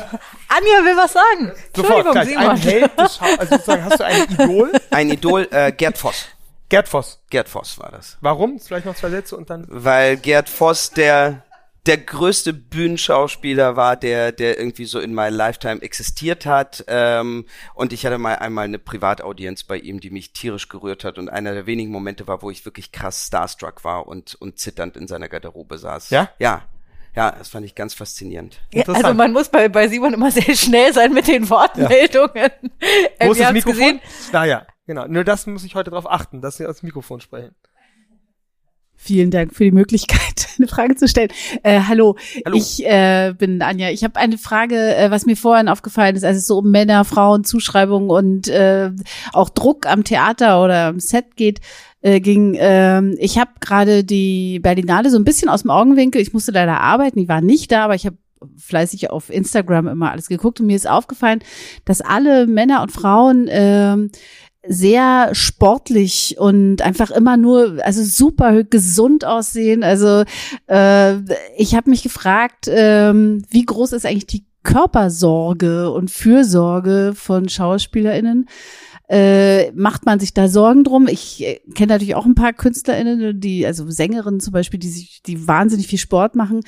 Anja will was sagen. Sofort, Entschuldigung, gleich. Simon. Ein Held also sozusagen, hast du ein Idol? (laughs) Ein Idol, äh, Gerd Voss. Gerd Voss. Gerd Voss war das. Warum? Vielleicht noch zwei Sätze und dann. Weil Gerd Voss der, der größte Bühnenschauspieler war, der, der irgendwie so in my lifetime existiert hat. Ähm, und ich hatte mal einmal eine Privataudienz bei ihm, die mich tierisch gerührt hat. Und einer der wenigen Momente war, wo ich wirklich krass starstruck war und, und zitternd in seiner Garderobe saß. Ja? Ja. Ja, das fand ich ganz faszinierend. Ja, also man muss bei, bei Simon immer sehr schnell sein mit den Wortmeldungen. Ja. Wo ist das Mikrofon? Gesehen. Naja, genau. Nur das muss ich heute darauf achten, dass wir aus dem Mikrofon sprechen. Vielen Dank für die Möglichkeit, (laughs) eine Frage zu stellen. Äh, hallo. hallo, ich äh, bin Anja. Ich habe eine Frage, äh, was mir vorhin aufgefallen ist, als es so um Männer, Frauen, Zuschreibung und äh, auch Druck am Theater oder am Set geht. Äh, ging, äh, ich habe gerade die Berlinale so ein bisschen aus dem Augenwinkel. Ich musste leider arbeiten, ich war nicht da, aber ich habe fleißig auf Instagram immer alles geguckt und mir ist aufgefallen, dass alle Männer und Frauen äh, sehr sportlich und einfach immer nur, also super gesund aussehen. Also äh, ich habe mich gefragt, äh, wie groß ist eigentlich die Körpersorge und Fürsorge von SchauspielerInnen? Äh, macht man sich da Sorgen drum? Ich äh, kenne natürlich auch ein paar KünstlerInnen, die, also Sängerinnen zum Beispiel, die sich, die wahnsinnig viel Sport machen.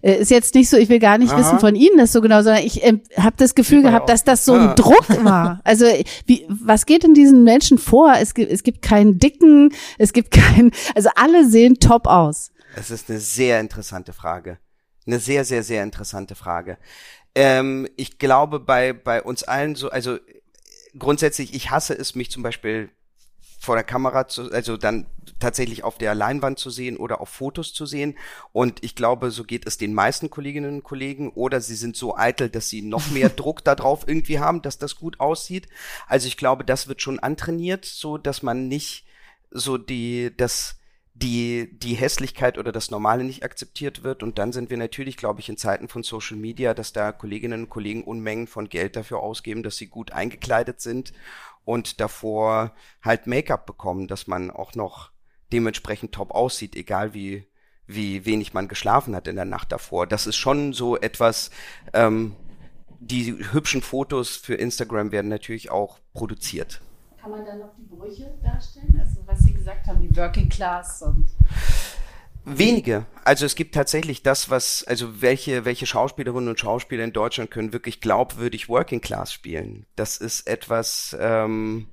Äh, ist jetzt nicht so, ich will gar nicht Aha. wissen von Ihnen das so genau, sondern ich äh, habe das Gefühl gehabt, dass das so ein ah. Druck war. (laughs) Also wie, was geht in diesen Menschen vor? Es gibt, es gibt keinen Dicken, es gibt keinen, also alle sehen top aus. Es ist eine sehr interessante Frage. Eine sehr, sehr, sehr interessante Frage. Ähm, ich glaube, bei, bei uns allen so, also grundsätzlich, ich hasse es, mich zum Beispiel vor der Kamera zu, also dann tatsächlich auf der Leinwand zu sehen oder auf Fotos zu sehen. Und ich glaube, so geht es den meisten Kolleginnen und Kollegen. Oder sie sind so eitel, dass sie noch mehr (laughs) Druck darauf irgendwie haben, dass das gut aussieht. Also ich glaube, das wird schon antrainiert, so dass man nicht so die, das, die, die Hässlichkeit oder das Normale nicht akzeptiert wird. Und dann sind wir natürlich, glaube ich, in Zeiten von Social Media, dass da Kolleginnen und Kollegen Unmengen von Geld dafür ausgeben, dass sie gut eingekleidet sind und davor halt Make-up bekommen, dass man auch noch dementsprechend top aussieht, egal wie, wie wenig man geschlafen hat in der Nacht davor. Das ist schon so etwas, ähm, die hübschen Fotos für Instagram werden natürlich auch produziert. Kann man dann noch die Brüche darstellen? Also was Sie gesagt haben, die Working Class und Wenige. Also es gibt tatsächlich das, was, also welche, welche Schauspielerinnen und Schauspieler in Deutschland können wirklich glaubwürdig Working Class spielen. Das ist etwas, ähm,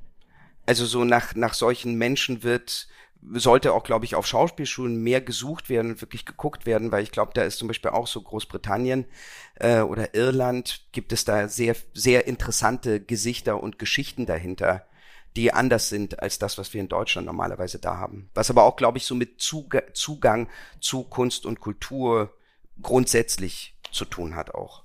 also so nach, nach solchen Menschen wird, sollte auch, glaube ich, auf Schauspielschulen mehr gesucht werden und wirklich geguckt werden, weil ich glaube, da ist zum Beispiel auch so Großbritannien äh, oder Irland, gibt es da sehr, sehr interessante Gesichter und Geschichten dahinter die anders sind als das, was wir in Deutschland normalerweise da haben. Was aber auch, glaube ich, so mit Zugang zu Kunst und Kultur grundsätzlich zu tun hat auch.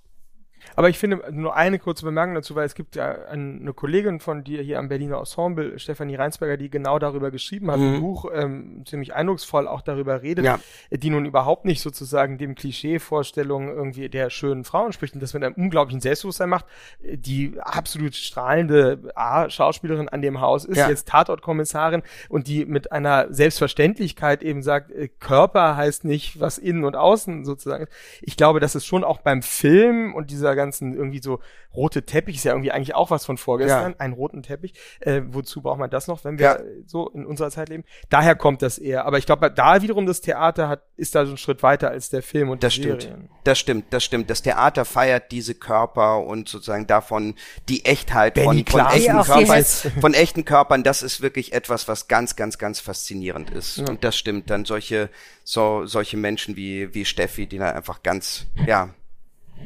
Aber ich finde nur eine kurze Bemerkung dazu, weil es gibt ja eine Kollegin von dir hier am Berliner Ensemble, Stefanie Reinsberger, die genau darüber geschrieben hat, mhm. ein Buch ähm, ziemlich eindrucksvoll auch darüber redet, ja. die nun überhaupt nicht sozusagen dem Klischee-Vorstellung irgendwie der schönen Frau entspricht und das mit einem unglaublichen Selbstbewusstsein macht, die absolut strahlende A, Schauspielerin an dem Haus ist, ja. jetzt Tatortkommissarin und die mit einer Selbstverständlichkeit eben sagt, äh, Körper heißt nicht, was innen und außen sozusagen ist. Ich glaube, dass es schon auch beim Film und dieser ganzen irgendwie so rote Teppich ist ja irgendwie eigentlich auch was von vorgestern, ja. einen roten Teppich. Äh, wozu braucht man das noch, wenn wir ja. so in unserer Zeit leben? Daher kommt das eher. Aber ich glaube, da wiederum das Theater hat, ist da so ein Schritt weiter als der Film und das die stimmt. Serien. Das stimmt, das stimmt. Das Theater feiert diese Körper und sozusagen davon die Echtheit von, von echten Körpern, von echten Körpern. Das ist wirklich etwas, was ganz, ganz, ganz faszinierend ist. Ja. Und das stimmt. Dann solche, so, solche Menschen wie, wie Steffi, die da einfach ganz, ja,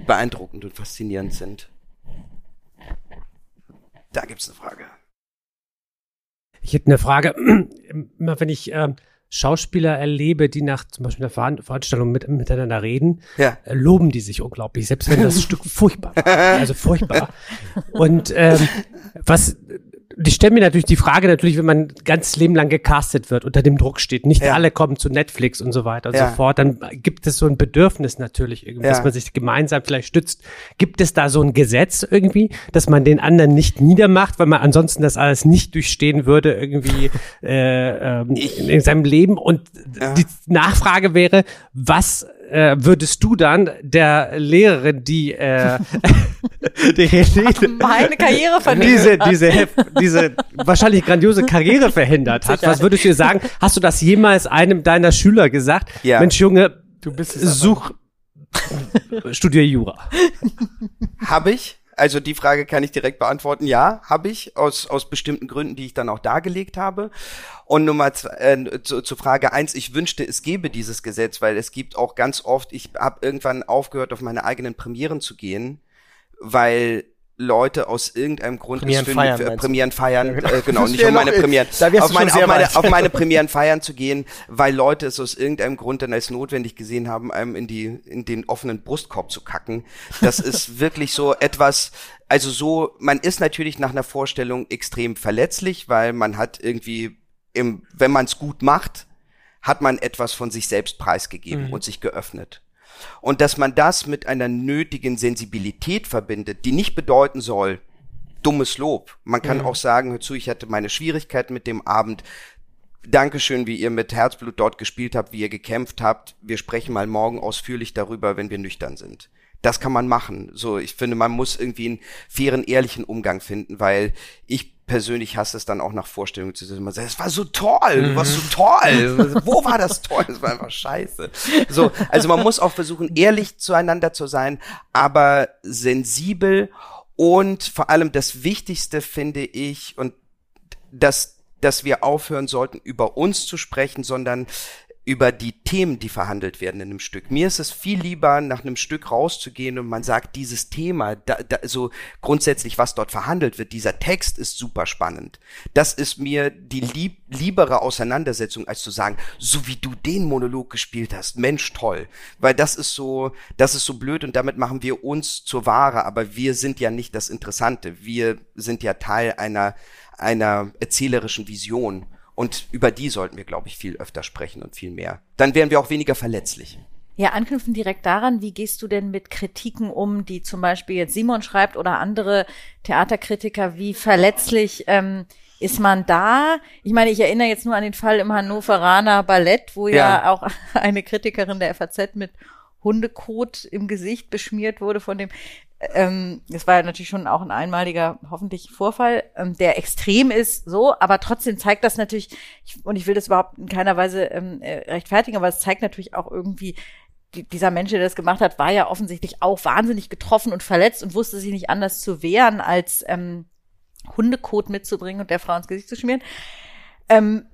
beeindruckend und faszinierend sind. Da gibt's eine Frage. Ich hätte eine Frage. (clears throat) Immer wenn ich äh, Schauspieler erlebe, die nach zum Beispiel einer Ver Veranstaltung mit, miteinander reden, ja. äh, loben die sich unglaublich, selbst wenn das (laughs) Stück furchtbar war. Also furchtbar. (laughs) Und ähm, was ich stelle mir natürlich die Frage natürlich, wenn man ganz Leben lang gecastet wird, unter dem Druck steht, nicht ja. alle kommen zu Netflix und so weiter und ja. so fort, dann gibt es so ein Bedürfnis natürlich irgendwie, ja. dass man sich gemeinsam vielleicht stützt. Gibt es da so ein Gesetz irgendwie, dass man den anderen nicht niedermacht, weil man ansonsten das alles nicht durchstehen würde irgendwie äh, ähm, in, in seinem Leben? Und die Nachfrage wäre, was äh, würdest du dann der Lehrerin, die, äh, (laughs) die (laughs) meine Karriere diese, diese, diese wahrscheinlich grandiose Karriere verhindert hat, was würdest du ihr sagen? Hast du das jemals einem deiner Schüler gesagt? Ja. Mensch, Junge, du bist such, Studiere Jura. Habe ich. Also die Frage kann ich direkt beantworten. Ja, habe ich aus aus bestimmten Gründen, die ich dann auch dargelegt habe. Und Nummer zwei, äh, zu, zu Frage eins: Ich wünschte, es gäbe dieses Gesetz, weil es gibt auch ganz oft. Ich habe irgendwann aufgehört, auf meine eigenen Premieren zu gehen, weil Leute aus irgendeinem Grund Premieren feiern, äh, Premieren feiern, ja, genau, äh, genau nicht um meine Premieren, auf meine, auf, meine, auf (laughs) meine Premieren feiern zu gehen, weil Leute es aus irgendeinem Grund dann als notwendig gesehen haben, einem in die in den offenen Brustkorb zu kacken. Das ist (laughs) wirklich so etwas, also so, man ist natürlich nach einer Vorstellung extrem verletzlich, weil man hat irgendwie im, wenn man es gut macht, hat man etwas von sich selbst preisgegeben mhm. und sich geöffnet. Und dass man das mit einer nötigen Sensibilität verbindet, die nicht bedeuten soll, dummes Lob. Man kann mhm. auch sagen, hör zu, ich hatte meine Schwierigkeiten mit dem Abend. Dankeschön, wie ihr mit Herzblut dort gespielt habt, wie ihr gekämpft habt. Wir sprechen mal morgen ausführlich darüber, wenn wir nüchtern sind. Das kann man machen. So, ich finde, man muss irgendwie einen fairen, ehrlichen Umgang finden, weil ich persönlich hasse es dann auch nach Vorstellungen zu sagen, es war so toll, du warst so mhm. toll. (laughs) Wo war das toll? Das war einfach scheiße. So, also man muss auch versuchen, ehrlich zueinander zu sein, aber sensibel und vor allem das Wichtigste finde ich und dass dass wir aufhören sollten, über uns zu sprechen, sondern über die Themen, die verhandelt werden in einem Stück. Mir ist es viel lieber, nach einem Stück rauszugehen und man sagt, dieses Thema, da, da, so grundsätzlich, was dort verhandelt wird, dieser Text ist super spannend. Das ist mir die lieb, liebere Auseinandersetzung, als zu sagen, so wie du den Monolog gespielt hast, Mensch, toll. Weil das ist so, das ist so blöd und damit machen wir uns zur Ware, aber wir sind ja nicht das Interessante. Wir sind ja Teil einer, einer erzählerischen Vision. Und über die sollten wir, glaube ich, viel öfter sprechen und viel mehr. Dann wären wir auch weniger verletzlich. Ja, anknüpfen direkt daran, wie gehst du denn mit Kritiken um, die zum Beispiel jetzt Simon schreibt oder andere Theaterkritiker, wie verletzlich ähm, ist man da? Ich meine, ich erinnere jetzt nur an den Fall im Hannoveraner Ballett, wo ja, ja auch (laughs) eine Kritikerin der FAZ mit Hundekot im Gesicht beschmiert wurde von dem ähm, das war natürlich schon auch ein einmaliger, hoffentlich Vorfall, ähm, der extrem ist, so, aber trotzdem zeigt das natürlich, ich, und ich will das überhaupt in keiner Weise ähm, äh, rechtfertigen, aber es zeigt natürlich auch irgendwie, die, dieser Mensch, der das gemacht hat, war ja offensichtlich auch wahnsinnig getroffen und verletzt und wusste sich nicht anders zu wehren, als ähm, Hundekot mitzubringen und der Frau ins Gesicht zu schmieren. Ähm,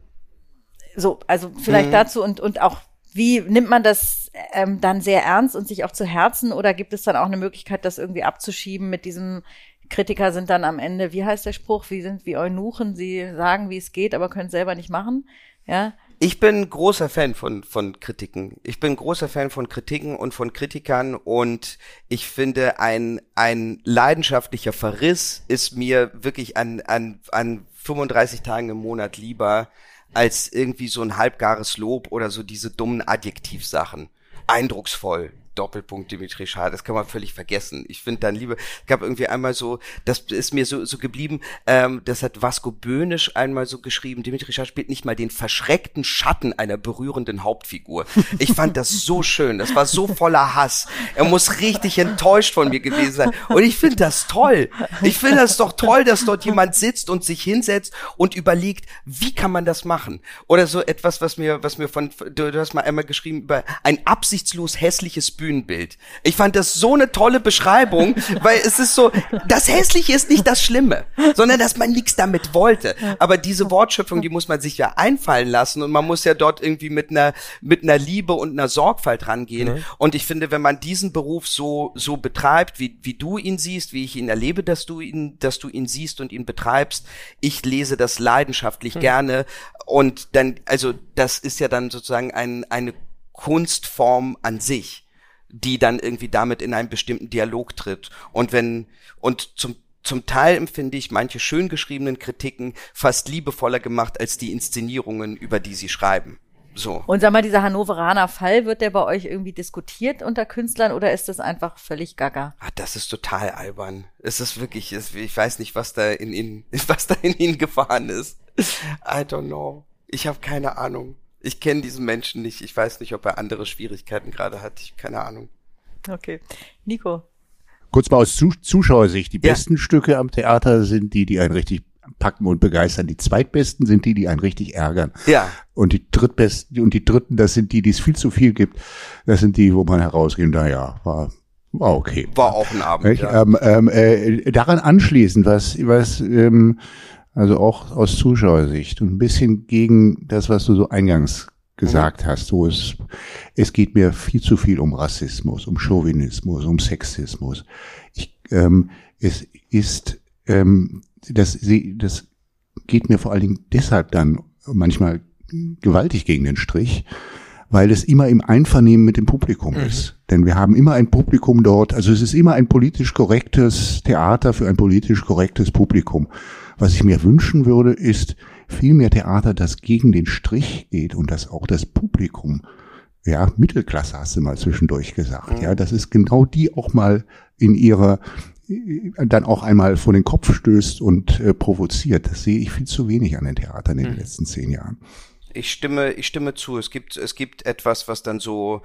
so, also vielleicht mhm. dazu und, und auch wie nimmt man das ähm, dann sehr ernst und sich auch zu Herzen oder gibt es dann auch eine Möglichkeit, das irgendwie abzuschieben mit diesem Kritiker sind dann am Ende, wie heißt der Spruch, wie sind wie Eunuchen, sie sagen, wie es geht, aber können es selber nicht machen, ja? Ich bin großer Fan von, von Kritiken. Ich bin großer Fan von Kritiken und von Kritikern und ich finde, ein, ein leidenschaftlicher Verriss ist mir wirklich an, an, an 35 Tagen im Monat lieber als irgendwie so ein halbgares Lob oder so diese dummen Adjektivsachen. Eindrucksvoll, Doppelpunkt Dimitri Schade, das kann man völlig vergessen. Ich finde dann lieber, ich gab irgendwie einmal so, das ist mir so, so geblieben, ähm, das hat Vasco Böhnisch einmal so geschrieben, Dimitri Schade spielt nicht mal den verschreckten Schatten einer berührenden Hauptfigur. Ich fand das so (laughs) schön, das war so voller Hass. Er muss richtig enttäuscht von mir gewesen sein. Und ich finde das toll. Ich finde das doch toll, dass dort jemand sitzt und sich hinsetzt und überlegt, wie kann man das machen? Oder so etwas, was mir, was mir von, du, du hast mal einmal geschrieben über ein absichtslos hässliches Bühnen Bühnenbild. Ich fand das so eine tolle Beschreibung, (laughs) weil es ist so, das Hässliche ist nicht das Schlimme, sondern dass man nichts damit wollte. Aber diese Wortschöpfung, die muss man sich ja einfallen lassen und man muss ja dort irgendwie mit einer, mit einer Liebe und einer Sorgfalt rangehen. Mhm. Und ich finde, wenn man diesen Beruf so, so betreibt, wie, wie du ihn siehst, wie ich ihn erlebe, dass du ihn, dass du ihn siehst und ihn betreibst, ich lese das leidenschaftlich mhm. gerne und dann, also das ist ja dann sozusagen ein, eine Kunstform an sich die dann irgendwie damit in einen bestimmten Dialog tritt. Und wenn, und zum zum Teil empfinde ich manche schön geschriebenen Kritiken fast liebevoller gemacht als die Inszenierungen, über die sie schreiben. So. Und sag mal, dieser Hannoveraner Fall, wird der bei euch irgendwie diskutiert unter Künstlern oder ist das einfach völlig gaga? Ah, das ist total albern. Es ist wirklich, ich weiß nicht, was da in ihnen, (laughs) was da in ihnen gefahren ist. I don't know. Ich habe keine Ahnung. Ich kenne diesen Menschen nicht. Ich weiß nicht, ob er andere Schwierigkeiten gerade hat. Ich keine Ahnung. Okay. Nico. Kurz mal aus Zuschauersicht. Die ja. besten Stücke am Theater sind die, die einen richtig packen und begeistern. Die zweitbesten sind die, die einen richtig ärgern. Ja. Und die drittbesten und die dritten, das sind die, die es viel zu viel gibt. Das sind die, wo man herausgeht, naja, war war okay. War auch ein Abend. Ja. Ähm, ähm, äh, daran anschließend, was, was ähm, also auch aus Zuschauersicht und ein bisschen gegen das, was du so eingangs gesagt hast, so es, es geht mir viel zu viel um Rassismus, um Chauvinismus, um Sexismus. Ich, ähm, es ist, ähm, das, das geht mir vor allen Dingen deshalb dann manchmal gewaltig gegen den Strich, weil es immer im Einvernehmen mit dem Publikum mhm. ist. Denn wir haben immer ein Publikum dort, also es ist immer ein politisch korrektes Theater für ein politisch korrektes Publikum. Was ich mir wünschen würde, ist viel mehr Theater, das gegen den Strich geht und das auch das Publikum, ja, Mittelklasse hast du mal zwischendurch gesagt, mhm. ja, das ist genau die auch mal in ihrer dann auch einmal vor den Kopf stößt und äh, provoziert. Das sehe ich viel zu wenig an den Theatern in den mhm. letzten zehn Jahren. Ich stimme, ich stimme zu. Es gibt, es gibt etwas, was dann so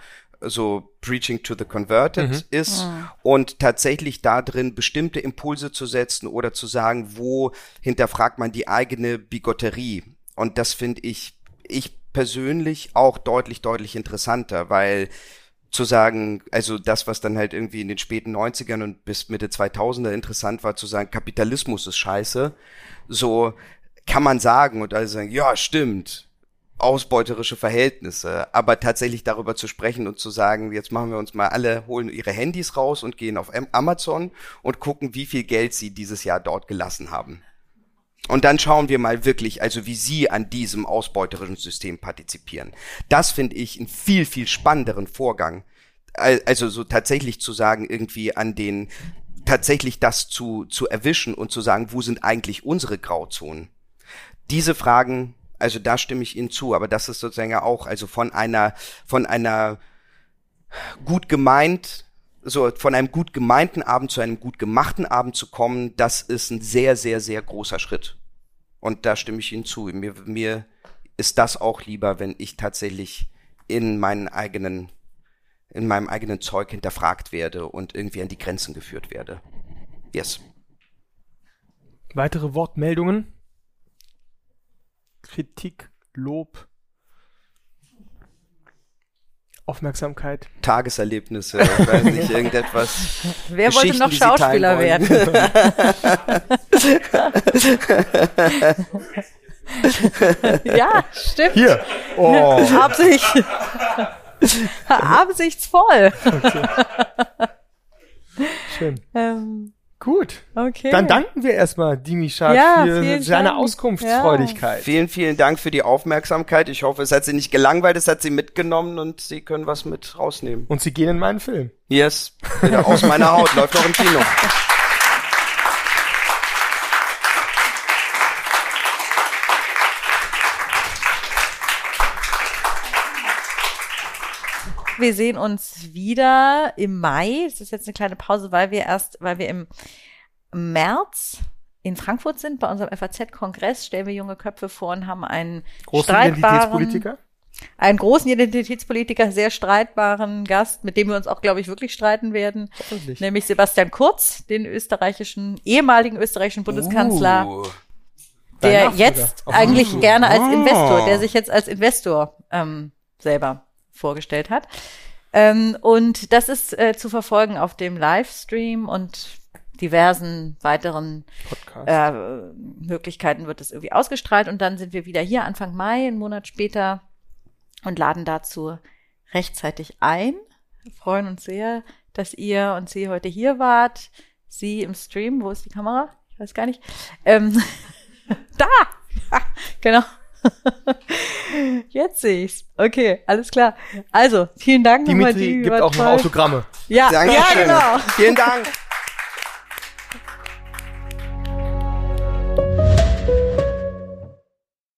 so Preaching to the Converted mhm. ist mhm. und tatsächlich da drin bestimmte Impulse zu setzen oder zu sagen, wo hinterfragt man die eigene Bigotterie. Und das finde ich, ich persönlich auch deutlich, deutlich interessanter, weil zu sagen, also das, was dann halt irgendwie in den späten 90ern und bis Mitte 2000er interessant war, zu sagen, Kapitalismus ist scheiße, so kann man sagen und alle sagen, ja, stimmt, ausbeuterische Verhältnisse, aber tatsächlich darüber zu sprechen und zu sagen, jetzt machen wir uns mal alle, holen ihre Handys raus und gehen auf Amazon und gucken, wie viel Geld sie dieses Jahr dort gelassen haben. Und dann schauen wir mal wirklich, also wie sie an diesem ausbeuterischen System partizipieren. Das finde ich einen viel, viel spannenderen Vorgang. Also so tatsächlich zu sagen, irgendwie an den, tatsächlich das zu, zu erwischen und zu sagen, wo sind eigentlich unsere Grauzonen? Diese Fragen also da stimme ich Ihnen zu, aber das ist sozusagen ja auch, also von einer, von einer gut gemeint, so von einem gut gemeinten Abend zu einem gut gemachten Abend zu kommen, das ist ein sehr, sehr, sehr großer Schritt. Und da stimme ich Ihnen zu. Mir, mir ist das auch lieber, wenn ich tatsächlich in meinen eigenen, in meinem eigenen Zeug hinterfragt werde und irgendwie an die Grenzen geführt werde. Yes. Weitere Wortmeldungen? Kritik, Lob, Aufmerksamkeit. Tageserlebnisse, ich weiß nicht, (laughs) irgendetwas. Wer wollte noch Schauspieler werden? (laughs) ja, stimmt. Hier. Oh. Absicht. Absichtsvoll. Okay. Schön. Ähm, Gut. Okay. Dann danken wir erstmal Dimi Schad ja, für seine Dank. Auskunftsfreudigkeit. Ja. Vielen, vielen Dank für die Aufmerksamkeit. Ich hoffe, es hat Sie nicht gelangweilt, es hat Sie mitgenommen und Sie können was mit rausnehmen. Und Sie gehen in meinen Film. Yes. Aus meiner Haut. Läuft noch im Kino. (laughs) Wir sehen uns wieder im Mai. Es ist jetzt eine kleine Pause, weil wir erst, weil wir im März in Frankfurt sind. Bei unserem FAZ-Kongress stellen wir junge Köpfe vor und haben einen großen Identitätspolitiker. Einen großen Identitätspolitiker, sehr streitbaren Gast, mit dem wir uns auch, glaube ich, wirklich streiten werden. Nämlich Sebastian Kurz, den österreichischen, ehemaligen österreichischen Bundeskanzler. Uh der jetzt eigentlich gerne als Investor, der sich jetzt als Investor ähm, selber vorgestellt hat. Ähm, und das ist äh, zu verfolgen auf dem Livestream und diversen weiteren äh, Möglichkeiten wird es irgendwie ausgestrahlt. Und dann sind wir wieder hier Anfang Mai, einen Monat später, und laden dazu rechtzeitig ein. Wir freuen uns sehr, dass ihr und Sie heute hier wart. Sie im Stream, wo ist die Kamera? Ich weiß gar nicht. Ähm, (laughs) da! (laughs) genau. (laughs) Jetzt sehe ich's. Okay, alles klar. Also, vielen Dank Dimitri nochmal. Die gibt auch noch Autogramme. Ja, Dankeschön. ja genau. Vielen Dank.